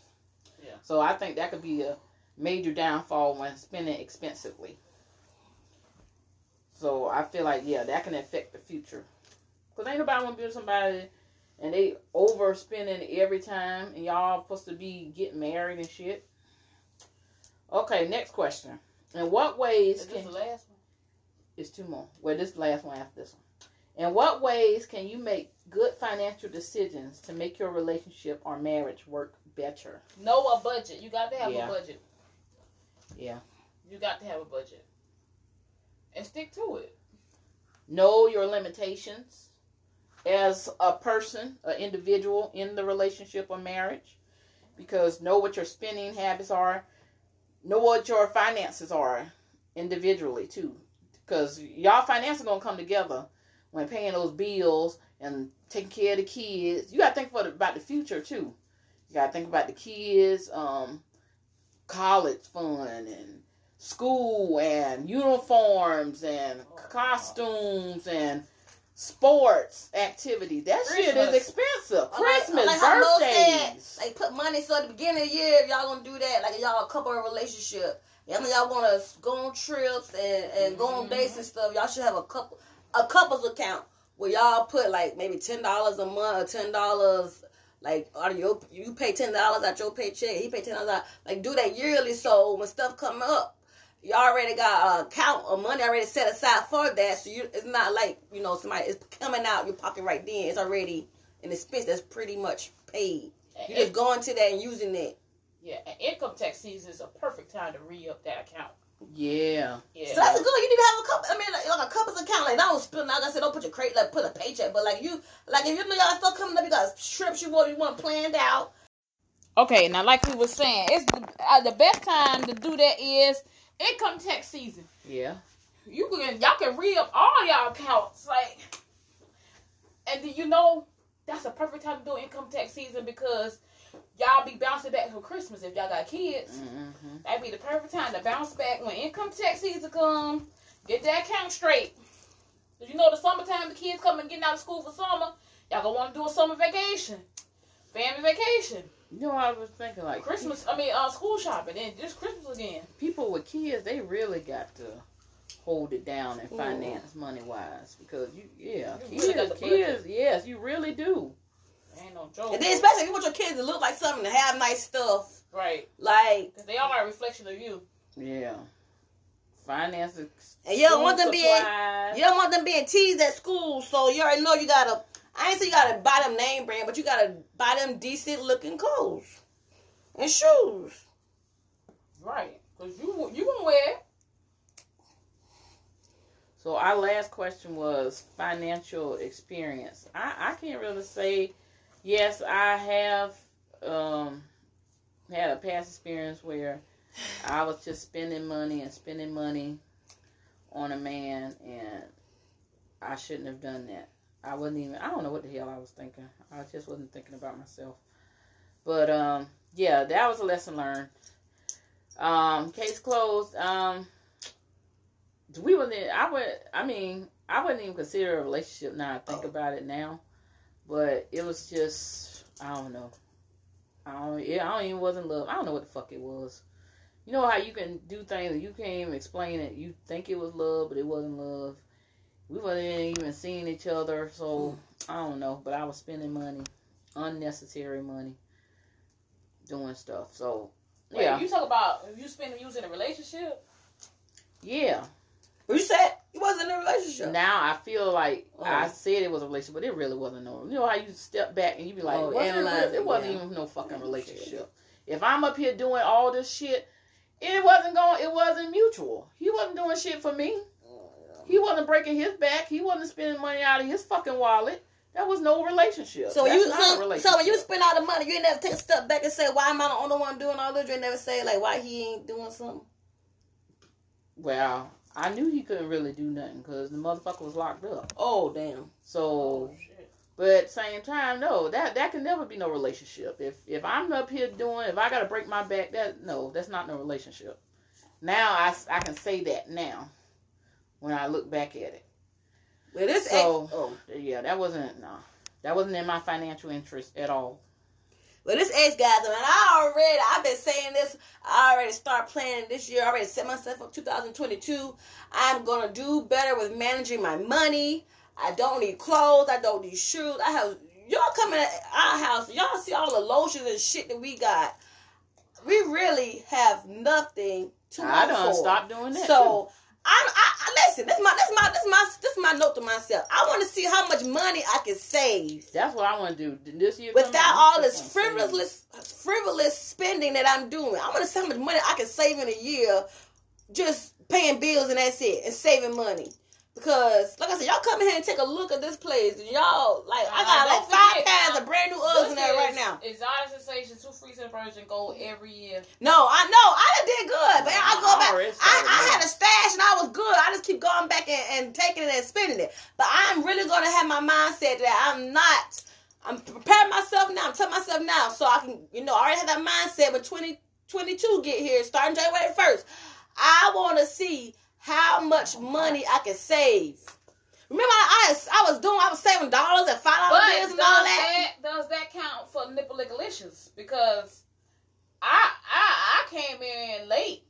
Yeah. So I think that could be a major downfall when spending expensively. So I feel like yeah, that can affect the future. Cause ain't nobody want to be with somebody and they overspending every time, and y'all supposed to be getting married and shit. Okay, next question. In what ways Is can this the last one? it's two more. Well, this is the last one after this one. In what ways can you make good financial decisions to make your relationship or marriage work better? Know a budget. You got to have Yeah. a budget. Yeah. You got to have a budget. And stick to it. Know your limitations as a person, an individual in the relationship or marriage, because know what your spending habits are. Know what your finances are individually too, because y'all finances gonna come together when paying those bills and taking care of the kids. You gotta think the, about the future too. You gotta think about the kids, um, college fund and school and uniforms and costumes and sports activities. That shit is expensive. Like- Christmas, like Mo said, birthdays. Like put money so at the beginning of the year, if y'all gonna do that, like y'all a couple of relationship. Mean y'all wanna go on trips and, and go on dates and mm-hmm. stuff. Y'all should have a couple a couples account where y'all put like maybe ten dollars a month or ten dollars like out your you pay ten dollars out your paycheck, he pay ten dollars out like do that yearly so when stuff come up you already got a account of money already set aside for that, so you it's not like you know somebody is coming out your pocket right then. It's already an expense that's pretty much paid. You just going to that and using it. Yeah, and income tax season is a perfect time to re up that account. Yeah. Yeah. So that's a good. You need to have a couple. I mean, like, like a couple's account. Like I don't spend. Like I said, don't put your credit. Like put a paycheck. But like you, like if you know y'all stuff coming up, you got trips you want, you want planned out. Okay, now like we were saying, it's the, uh, the best time to do that is income tax season. Yeah. You can y'all can re up all y'all accounts, like, and you know that's a perfect time to do income tax season because y'all be bouncing back for Christmas if y'all got kids. Mm-hmm. That'd be the perfect time to bounce back when income tax season come. Get that account straight. Cause you know the summertime, the kids coming getting out of school for summer. Y'all gonna want to do a summer vacation, family vacation, You know, I was thinking like Christmas. I mean, uh, school shopping, and just Christmas again. people with kids, they really got to hold it down and finance money wise because you, yeah, You kids, really got kids, yes, you really do. Ain't no joke. And then especially if you want your kids to look like something to have nice stuff. right, Like because they all are a reflection of you. Yeah, finances. And you don't want them being- You don't want them being teased at school, so you already know you gotta. I ain't say you gotta buy them name brand, but you gotta buy them decent looking clothes and shoes. Right, because you you gonna wear. So our last question was financial experience. I, I can't really say yes, I have um had a past experience where I was just spending money and spending money on a man and I shouldn't have done that. I wasn't even I don't know what the hell I was thinking. I just wasn't thinking about myself. But um yeah, that was a lesson learned. Um case closed. Um we wasn't I would I mean, I wouldn't even consider a relationship now I think about it now. But it was just I don't know. I don't yeah, I don't even wasn't love. I don't know what the fuck it was. You know how you can do things you can't even explain it. You think it was love, but it wasn't love. We wasn't even seeing each other, so I don't know. But I was spending money, unnecessary money, doing stuff. So Wait, yeah, you talk about you spend you was in a relationship. yeah. You said? You wasn't in a relationship. Now I feel like Oh. I said it was a relationship, but it really wasn't no. You know how you step back and you be like, Oh, was it, analyze really? it, it wasn't yeah. even no fucking relationship. If I'm up here doing all this shit, it wasn't going. It wasn't mutual. He wasn't doing shit for me. He wasn't breaking his back. He wasn't spending money out of his fucking wallet. That was no relationship. So when That's you not a so, relationship. so when you spend all the money, you ain't never take a step back and say, "Why am I the only one doing all this?" You ain't never say like, "Why he ain't doing something?" well, I knew he couldn't really do nothing because the motherfucker was locked up. Oh damn! So oh, shit. But same time, no, that that can never be no relationship. If if I'm up here doing, if I gotta break my back, that no, that's not no relationship. Now I I can say that now, when I look back at it. But this So- ex, oh, Yeah, that wasn't no, that wasn't in my financial interest at all. Well, this ex guys, and I already, I've been saying this. I already start planning this year. I already set myself up 2022. I'm gonna do better with managing my money. I don't need clothes. I don't need shoes. I have y'all coming at our house. Y'all see all the lotions and shit that we got. We really have nothing to I for. stopped doing that. So I'm, I, I listen. This my this my this my this my note to myself. I want to see how much money I can save that's what I want to do this year. without all this save. frivolous frivolous spending that I'm doing. I want to see how much money I can save in a year, just paying bills and that's it, and saving money. Because, like I said, y'all come in here and take a look at this place. and Y'all, like, I Uh, got like five pairs of brand new Uggs in there right now. Exotic Sensations, two freaks and a virgin go every year. No, I know I did good, but I go back. I, I had a stash and I was good. I just keep going back and, and taking it and spending it. But I'm really gonna have my mindset that I'm not. I'm preparing myself now. I'm telling myself now so I can, you know, I already have that mindset. But 2022 get here, starting January 1st, I want to see how much money I can save. Remember, I, I I was doing, I was saving dollars and five dollar bills and all that. that does that count for nipple-lickalicious? Because I I I came in late.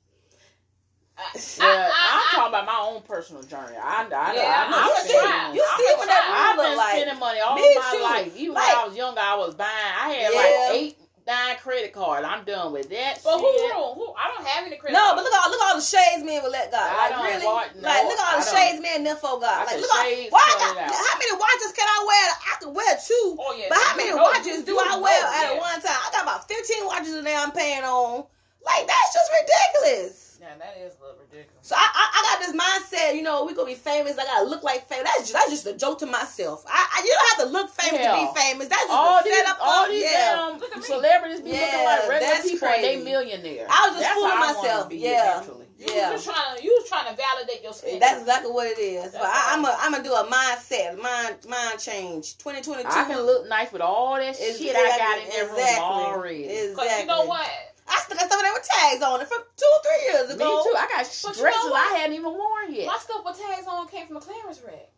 I, Yeah, I, I'm I, talking about my own personal journey. I, I, yeah, I, I'm, you I'm see, spending- you I'm see what that. I've been like. spending money all my too. life. Even Like- when I was younger, I was buying. I had Yeah. like eight, nine credit cards. I'm done with that. but who, shit. who who I don't have any credit. No, cards. but look at all look at all the shades men will let God. I Like don't really, want- no, like look at all I the shades men nympho got. I Like look at shades why I got how many watches can I wear? I can wear two. Oh yeah. But how many know, watches you- do you I know, wear at yeah. one time? I got about fifteen watches in there I'm paying on. Like that's just ridiculous. Yeah, that is a little ridiculous. So I, I, I got this mindset, you know, we gonna be famous. I gotta look like famous. That's just, that's just a joke to myself. I, I you don't have to look famous to be famous. That's just All a these, setup. all these yeah. damn Look at me. celebrities be looking like regular that's people and they crazy. millionaires. I was just That's fooling how I wanna myself. Be Yeah. eventually. You Yeah. was trying to you was trying to validate your spending. That's exactly what it is. But That's I, I'm a, I'm gonna do a mindset, mind mind change. 2022. I can look nice with all that is shit I got in that room exactly, already. Exactly. Cause you know what? I still got some of them with tags on it from two, three years ago. Me too. I got But you know? I hadn't even worn yet. My stuff with tags on came from a clearance rack.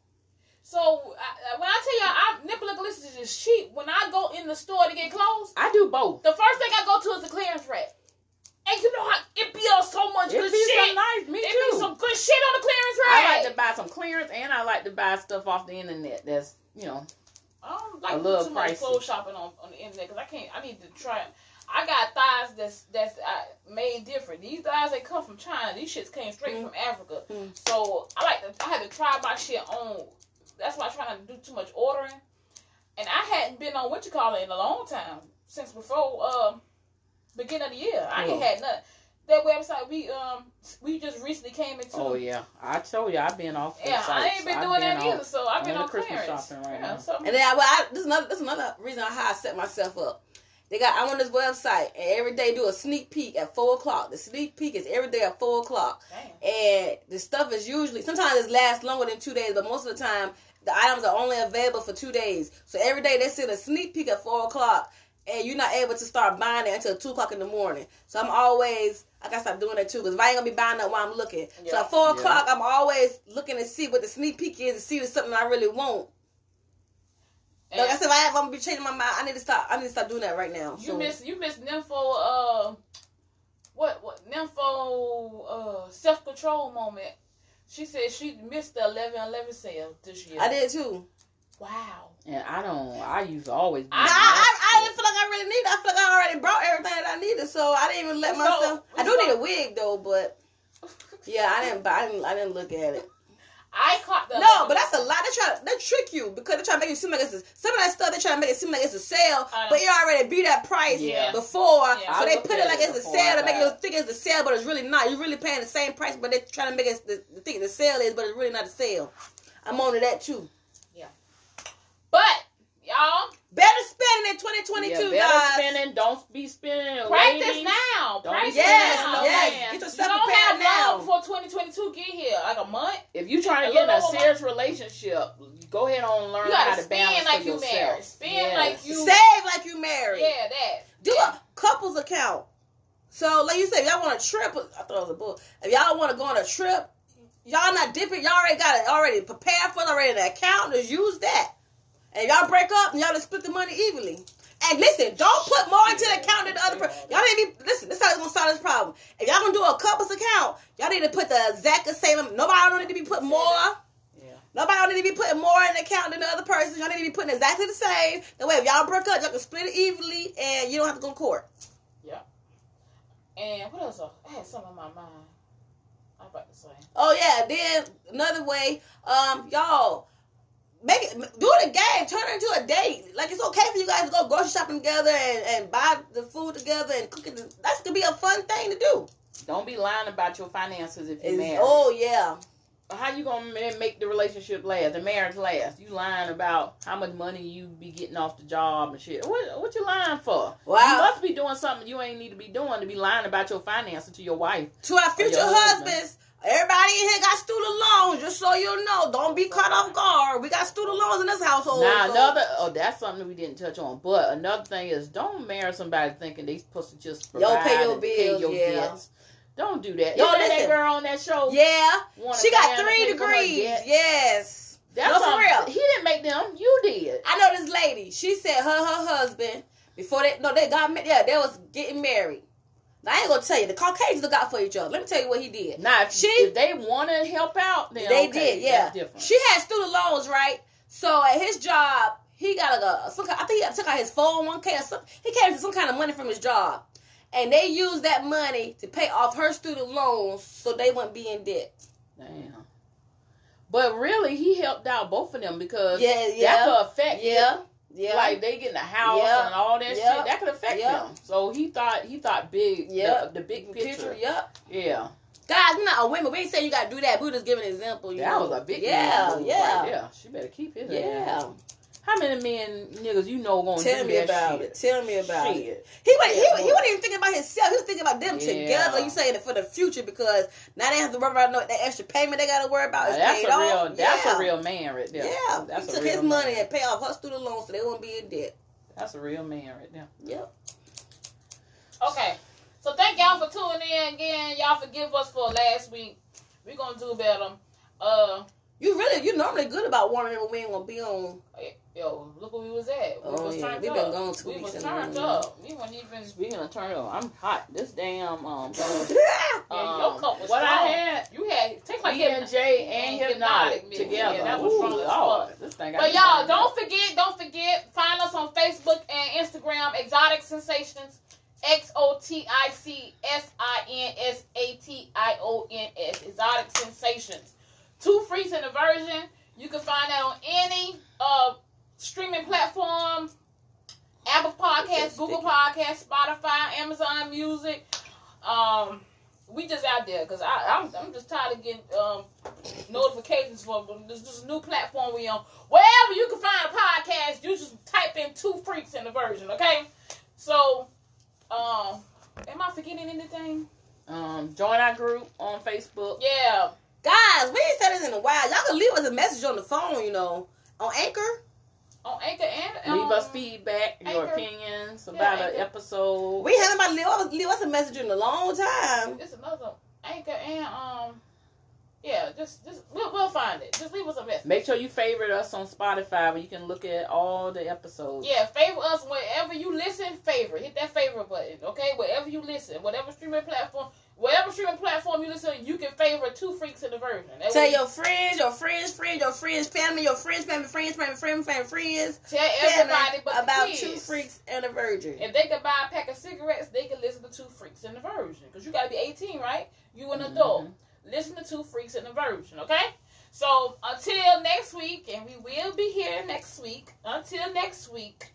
So I, when I tell y'all, I nipple lickalicious is cheap. When I go in the store to get clothes, I do both. the first thing I go to is the clearance rack. And you know how it be on so much It good be shit. some nice. Me it too. be some good shit on the clearance rack. I like to buy some clearance and I like to buy stuff off the internet that's, you know, I don't like do little too much clothes shopping on, on the internet because I can't. I need to try. I got thighs that's that's uh, made different. These thighs they come from China. These shits came straight Mm. from Africa. Mm. So I like to. I had to try my shit on. That's why I try not to do too much ordering. And I hadn't been on what you call it in a long time since before uh, beginning of the year. I ain't Oh. had nothing. that website we um we just recently came into. Oh yeah, I told you I've been off. the Yeah, I sites. ain't been I've doing that off either. So I've been on on the Christmas clearance. shopping right yeah, now. So And then I, well, I, this is another this is another reason how I set myself up. They got I'm on this website and every day do a sneak peek at four o'clock. The sneak peek is every day at four o'clock. Damn. And the stuff is usually sometimes it lasts longer than two days, but most of the time the items are only available for two days. So every day they send a sneak peek at four o'clock and you're not able to start buying it until two o'clock in the morning. So I'm always I gotta stop doing that too because if I ain't gonna be buying that while I'm looking. So at four Yeah. o'clock I'm always looking to see what the sneak peek is to see if it's something I really want. And Like I said, if, I, if I'm gonna be changing my mind, I need to stop. I need to stop doing that right now. you So miss you miss nympho uh what what nympho uh self control moment. She said she missed the eleven eleven sale this year. I did too. Wow. And I don't. I used to always. Be I, I, I didn't feel like I really needed. I feel like I already brought everything that I needed, so I didn't even let So- myself. I do so- need a wig though, but yeah, I didn't. buy I didn't. I didn't look at it. I caught the No, but that's a lot. They try. They trick you because they try to make it seem like it's a, some of that stuff. They try to make it seem like it's a sale, but it already be that price Yeah. before. Yeah. So I they put it like it's a sale to make buy you think it's a sale, but it's really not. You're really paying the same price, but they're trying to make it the, the thing the sale is, but it's really not a sale. I'm oh. on to that too. Yeah, but y'all Better spending in 2022, yeah, better guys. spending. Don't be spending. and practice waiting. now. Don't Practice Yes, now. yes. man. Get You yourself don't prepared have now. long before 2022 get here. Like a month. If you trying to get in a little over serious relationship, go ahead on and learn You how gotta to balance spend like for you yourself. married. Spend Yes. like you. Save like you married. Yeah, that. Do a couples account. So, like you said, if y'all want a trip, I thought it was a bull. If y'all want to go on a trip, y'all not dipping. Y'all already got it already prepared for it, already in the account. Just use that. And y'all break up, and y'all just split the money evenly. And listen, don't put more into the account than the other person. Y'all need to be listen. This is how it's gonna solve this problem. If y'all gonna do a couples account, y'all need to put the exact same. Nobody don't need to be putting more. Yeah. Nobody don't need to be putting more in the account than the other person. Y'all need to be putting exactly the same. That way, if y'all break up, y'all can split it evenly, and you don't have to go to court. Yeah. And what else? I had something on my mind. I about to say. Oh yeah. Then another way, um, y'all make it do the game. Turn it into a date. Like it's okay for you guys to go grocery shopping together and, and buy the food together and cook it. That's gonna be a fun thing to do. Don't be lying about your finances if you're It's- married. oh yeah. How you gonna make the relationship last, the marriage last? You lying about how much money you be getting off the job and shit. What what you lying for? Wow. You must be doing something you ain't need to be doing to be lying about your finances to your wife. To our future husbands. husband. Everybody in here got student loans, just so you know. Don't be caught off guard. We got student loans in this household. now so- another oh that's something we didn't touch on. But another thing is don't marry somebody thinking they supposed to just Yo, provide pay your bills, your yeah. Don't do that. Yo, Isn't that listen. that girl on that show? Yeah. She got three pay degrees. Yes. That's No, for real. He didn't make them. You did. I know this lady. She said her her husband before they no they got yeah they was getting married. I ain't gonna tell you the Caucasians look out for each other. Let me tell you what he did. Now, if, She- if they want to help out, then they okay, did, yeah. She had student loans, right? So at his job, he got like a some kind, I think he took out his phone oh one k or something. He came some kind of money from his job, and they used that money to pay off her student loans so they wouldn't be in debt. Damn. But really, he helped out both of them because Yeah, yeah. that could affect Yeah, yeah. like they get in the house Yeah. and all that Yeah. shit. That could affect Yeah. them. So he thought he thought big. Yeah. The, the big picture. picture. Yep. Yeah. Guys, we're not a women. We ain't saying you gotta do that. Just giving an example. You That know. was a big yeah, yeah, Right there. She better keep his yeah. ass. How many men niggas you know gonna Tell do me that about shit? it. Tell me about Shit. it. He wasn't, Yeah, he, he wasn't even thinking about himself. He was thinking about them Yeah. together. You saying it for the future because now they have to worry about no, that extra payment they got to worry about. Now, is that's paid a off. real. That's yeah. a real man right there. Yeah, That's he a took real his money man. and pay off her student loans so they won't be in debt. That's a real man right there. Yep. Okay. So thank y'all for tuning in again. Y'all forgive us for last week. We're gonna do better. Uh You really, you normally good about warning them when we ain't gonna be on. yo, look where we was at. We Oh, was yeah. turned We up. been gone two we weeks was in a turned up. We weren't even Speaking of turn up, I'm hot. This damn um. yeah, your um, cup was what I had, You had take my E and J and and Hpnotiq Hpnotiq together. Yeah, that was Ooh, strong as fuck. This thing But y'all, turned don't forget, don't forget, find us on Facebook and Instagram, Exotic Sensations, X O T I C S I N S A T I O N S, Exotic Sensations. Two Freaks in the version. You can find that on any uh streaming platform, Apple Podcasts, Google Podcasts, Spotify, Amazon Music. Um, we just out there because I'm I'm just tired of getting um notifications for this, this new platform we on. Wherever you can find a podcast, you just type in two freaks and a virgin, okay? So, um, am I forgetting anything? Um, join our group on Facebook. Yeah, Guys, we ain't said this in a while. Y'all can leave us a message on the phone, you know, on Anchor. on Anchor and Leave um, us feedback, your Anchor. opinions Yeah, about an episode. We haven't about leave us, leave us a message in a long time. It's another Anchor and um, yeah, just just we'll, we'll find it. Just leave us a message. Make sure you favorite us on Spotify where you can look at all the episodes. Yeah, favor us wherever you listen. Favorite, hit that favorite button. Okay, wherever you listen, whatever streaming platform, whatever streaming platform you listen, you can favor two freaks and a virgin. That Tell your friends, your friends, friends, your friends, family, your friends, family, friends, family, friends, family, friends. tell everybody but about two freaks and a virgin. If they could buy a pack of cigarettes, they could listen to Two Freaks and a Virgin. Because you got to be 18, right? You an mm-hmm. adult. Listen to Two Freaks and a Virgin, okay? So until next week, and we will be here next week. Until next week,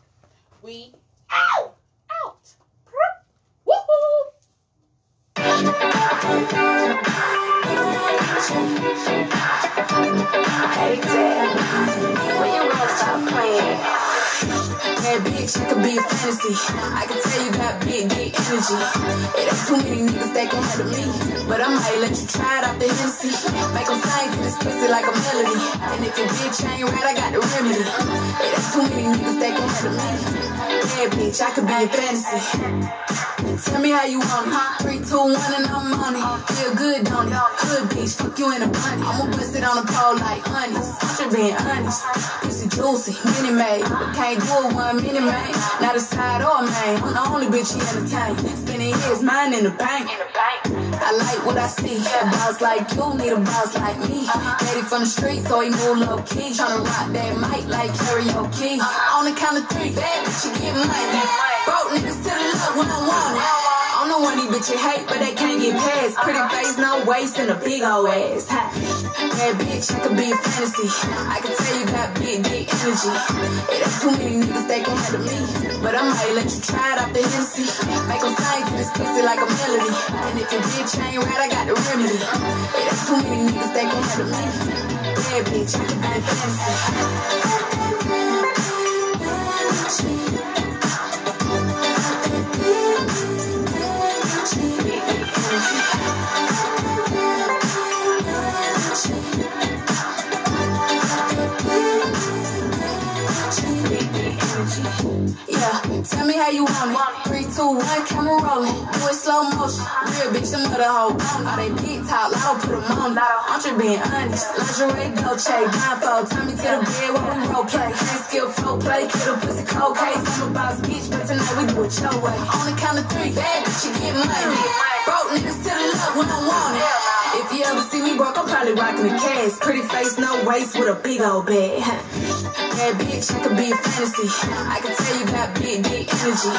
we out. Out. Hey, Dad, when you gonna stop playing? Bad bitch, I could be a fantasy. I can tell you got big, big energy. It ain't too many niggas that can handle me. But I might let you try it out the Hennessy. Make 'em sing to this pussy like a melody. And if your bitch ain't right, I got the remedy. It ain't too many niggas that can handle me. Bad bitch, I could be a fantasy. Tell me how you want it. Huh? Three, two, one, and I'm on it. Feel good, don't it? Good bitch, fuck you in a bunny. I'ma bust it on the pole like honest. I'm being honest. Pussy juicy, mini made. Can't do it one mini man. Not a side or a main. I'm the only bitch he entertain. Spending his mind in the bank. I like what I see. A boss like you need a boss like me. Uh-huh. Daddy from the street, so he move low key. Tryna rock that mic like karaoke. Uh-huh. On the count of three, bad bitch, you get money. Broke niggas to the left when I want it. The one these bitches hate, but they can't get past. Pretty face, no waist, and a big old ass. Ha. Bad bitch, I could be a fantasy. I can tell you got big, big energy. It ain't too many niggas that can handle me. But I might let you try it off the Hennessy. Make 'em sing to this pussy like a melody. And if your bitch ain't right, I got the remedy. It ain't too many niggas that can handle me. Bad bitch, I could be a fantasy. Yeah, tell me how you want it. Three, two, one, camera rolling. Do it slow motion. Real bitch, of the whole bone. All they big talk, lotto put them on. I'm just being honest. Lingerie, Dolce, blindfold. Tie me to the bed while we role play. Can't skill flow play, kid a pussy cold case. I'm a boss bitch, but tonight we do it your way. On the count of three, bad bitch, you get money. Broke niggas to the left when I want it. If you ever see me broke, I'm probably rocking the cash. Pretty face, no waist, with a big old bag. Bad bitch, I could be a fantasy. I can tell you got big, big energy.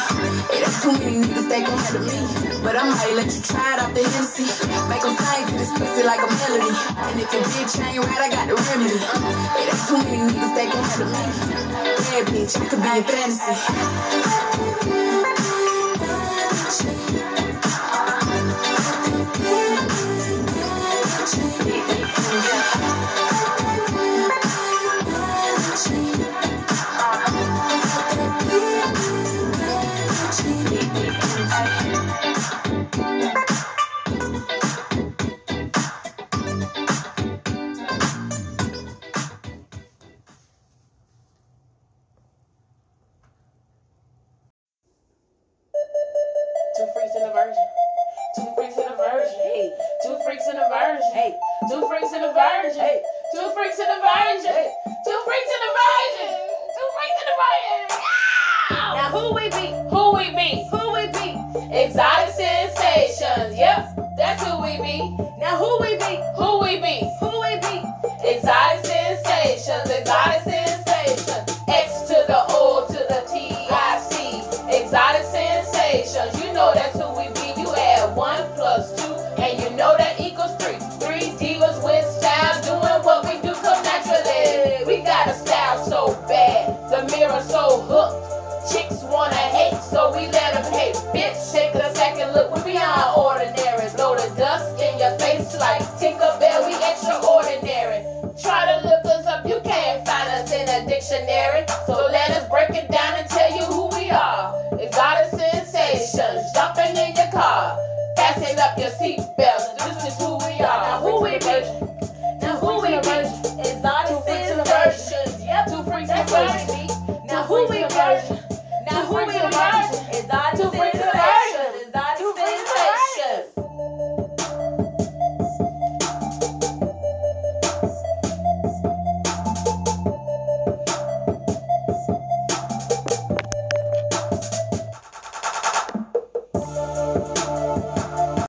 It ain't too many niggas that can handle me. But I might let you try it off the Hennessy. Make 'em sing to this pussy like a melody. And if your bitch ain't right, I got the remedy. It ain't too many niggas that can handle me. Bad bitch, I could be a fantasy.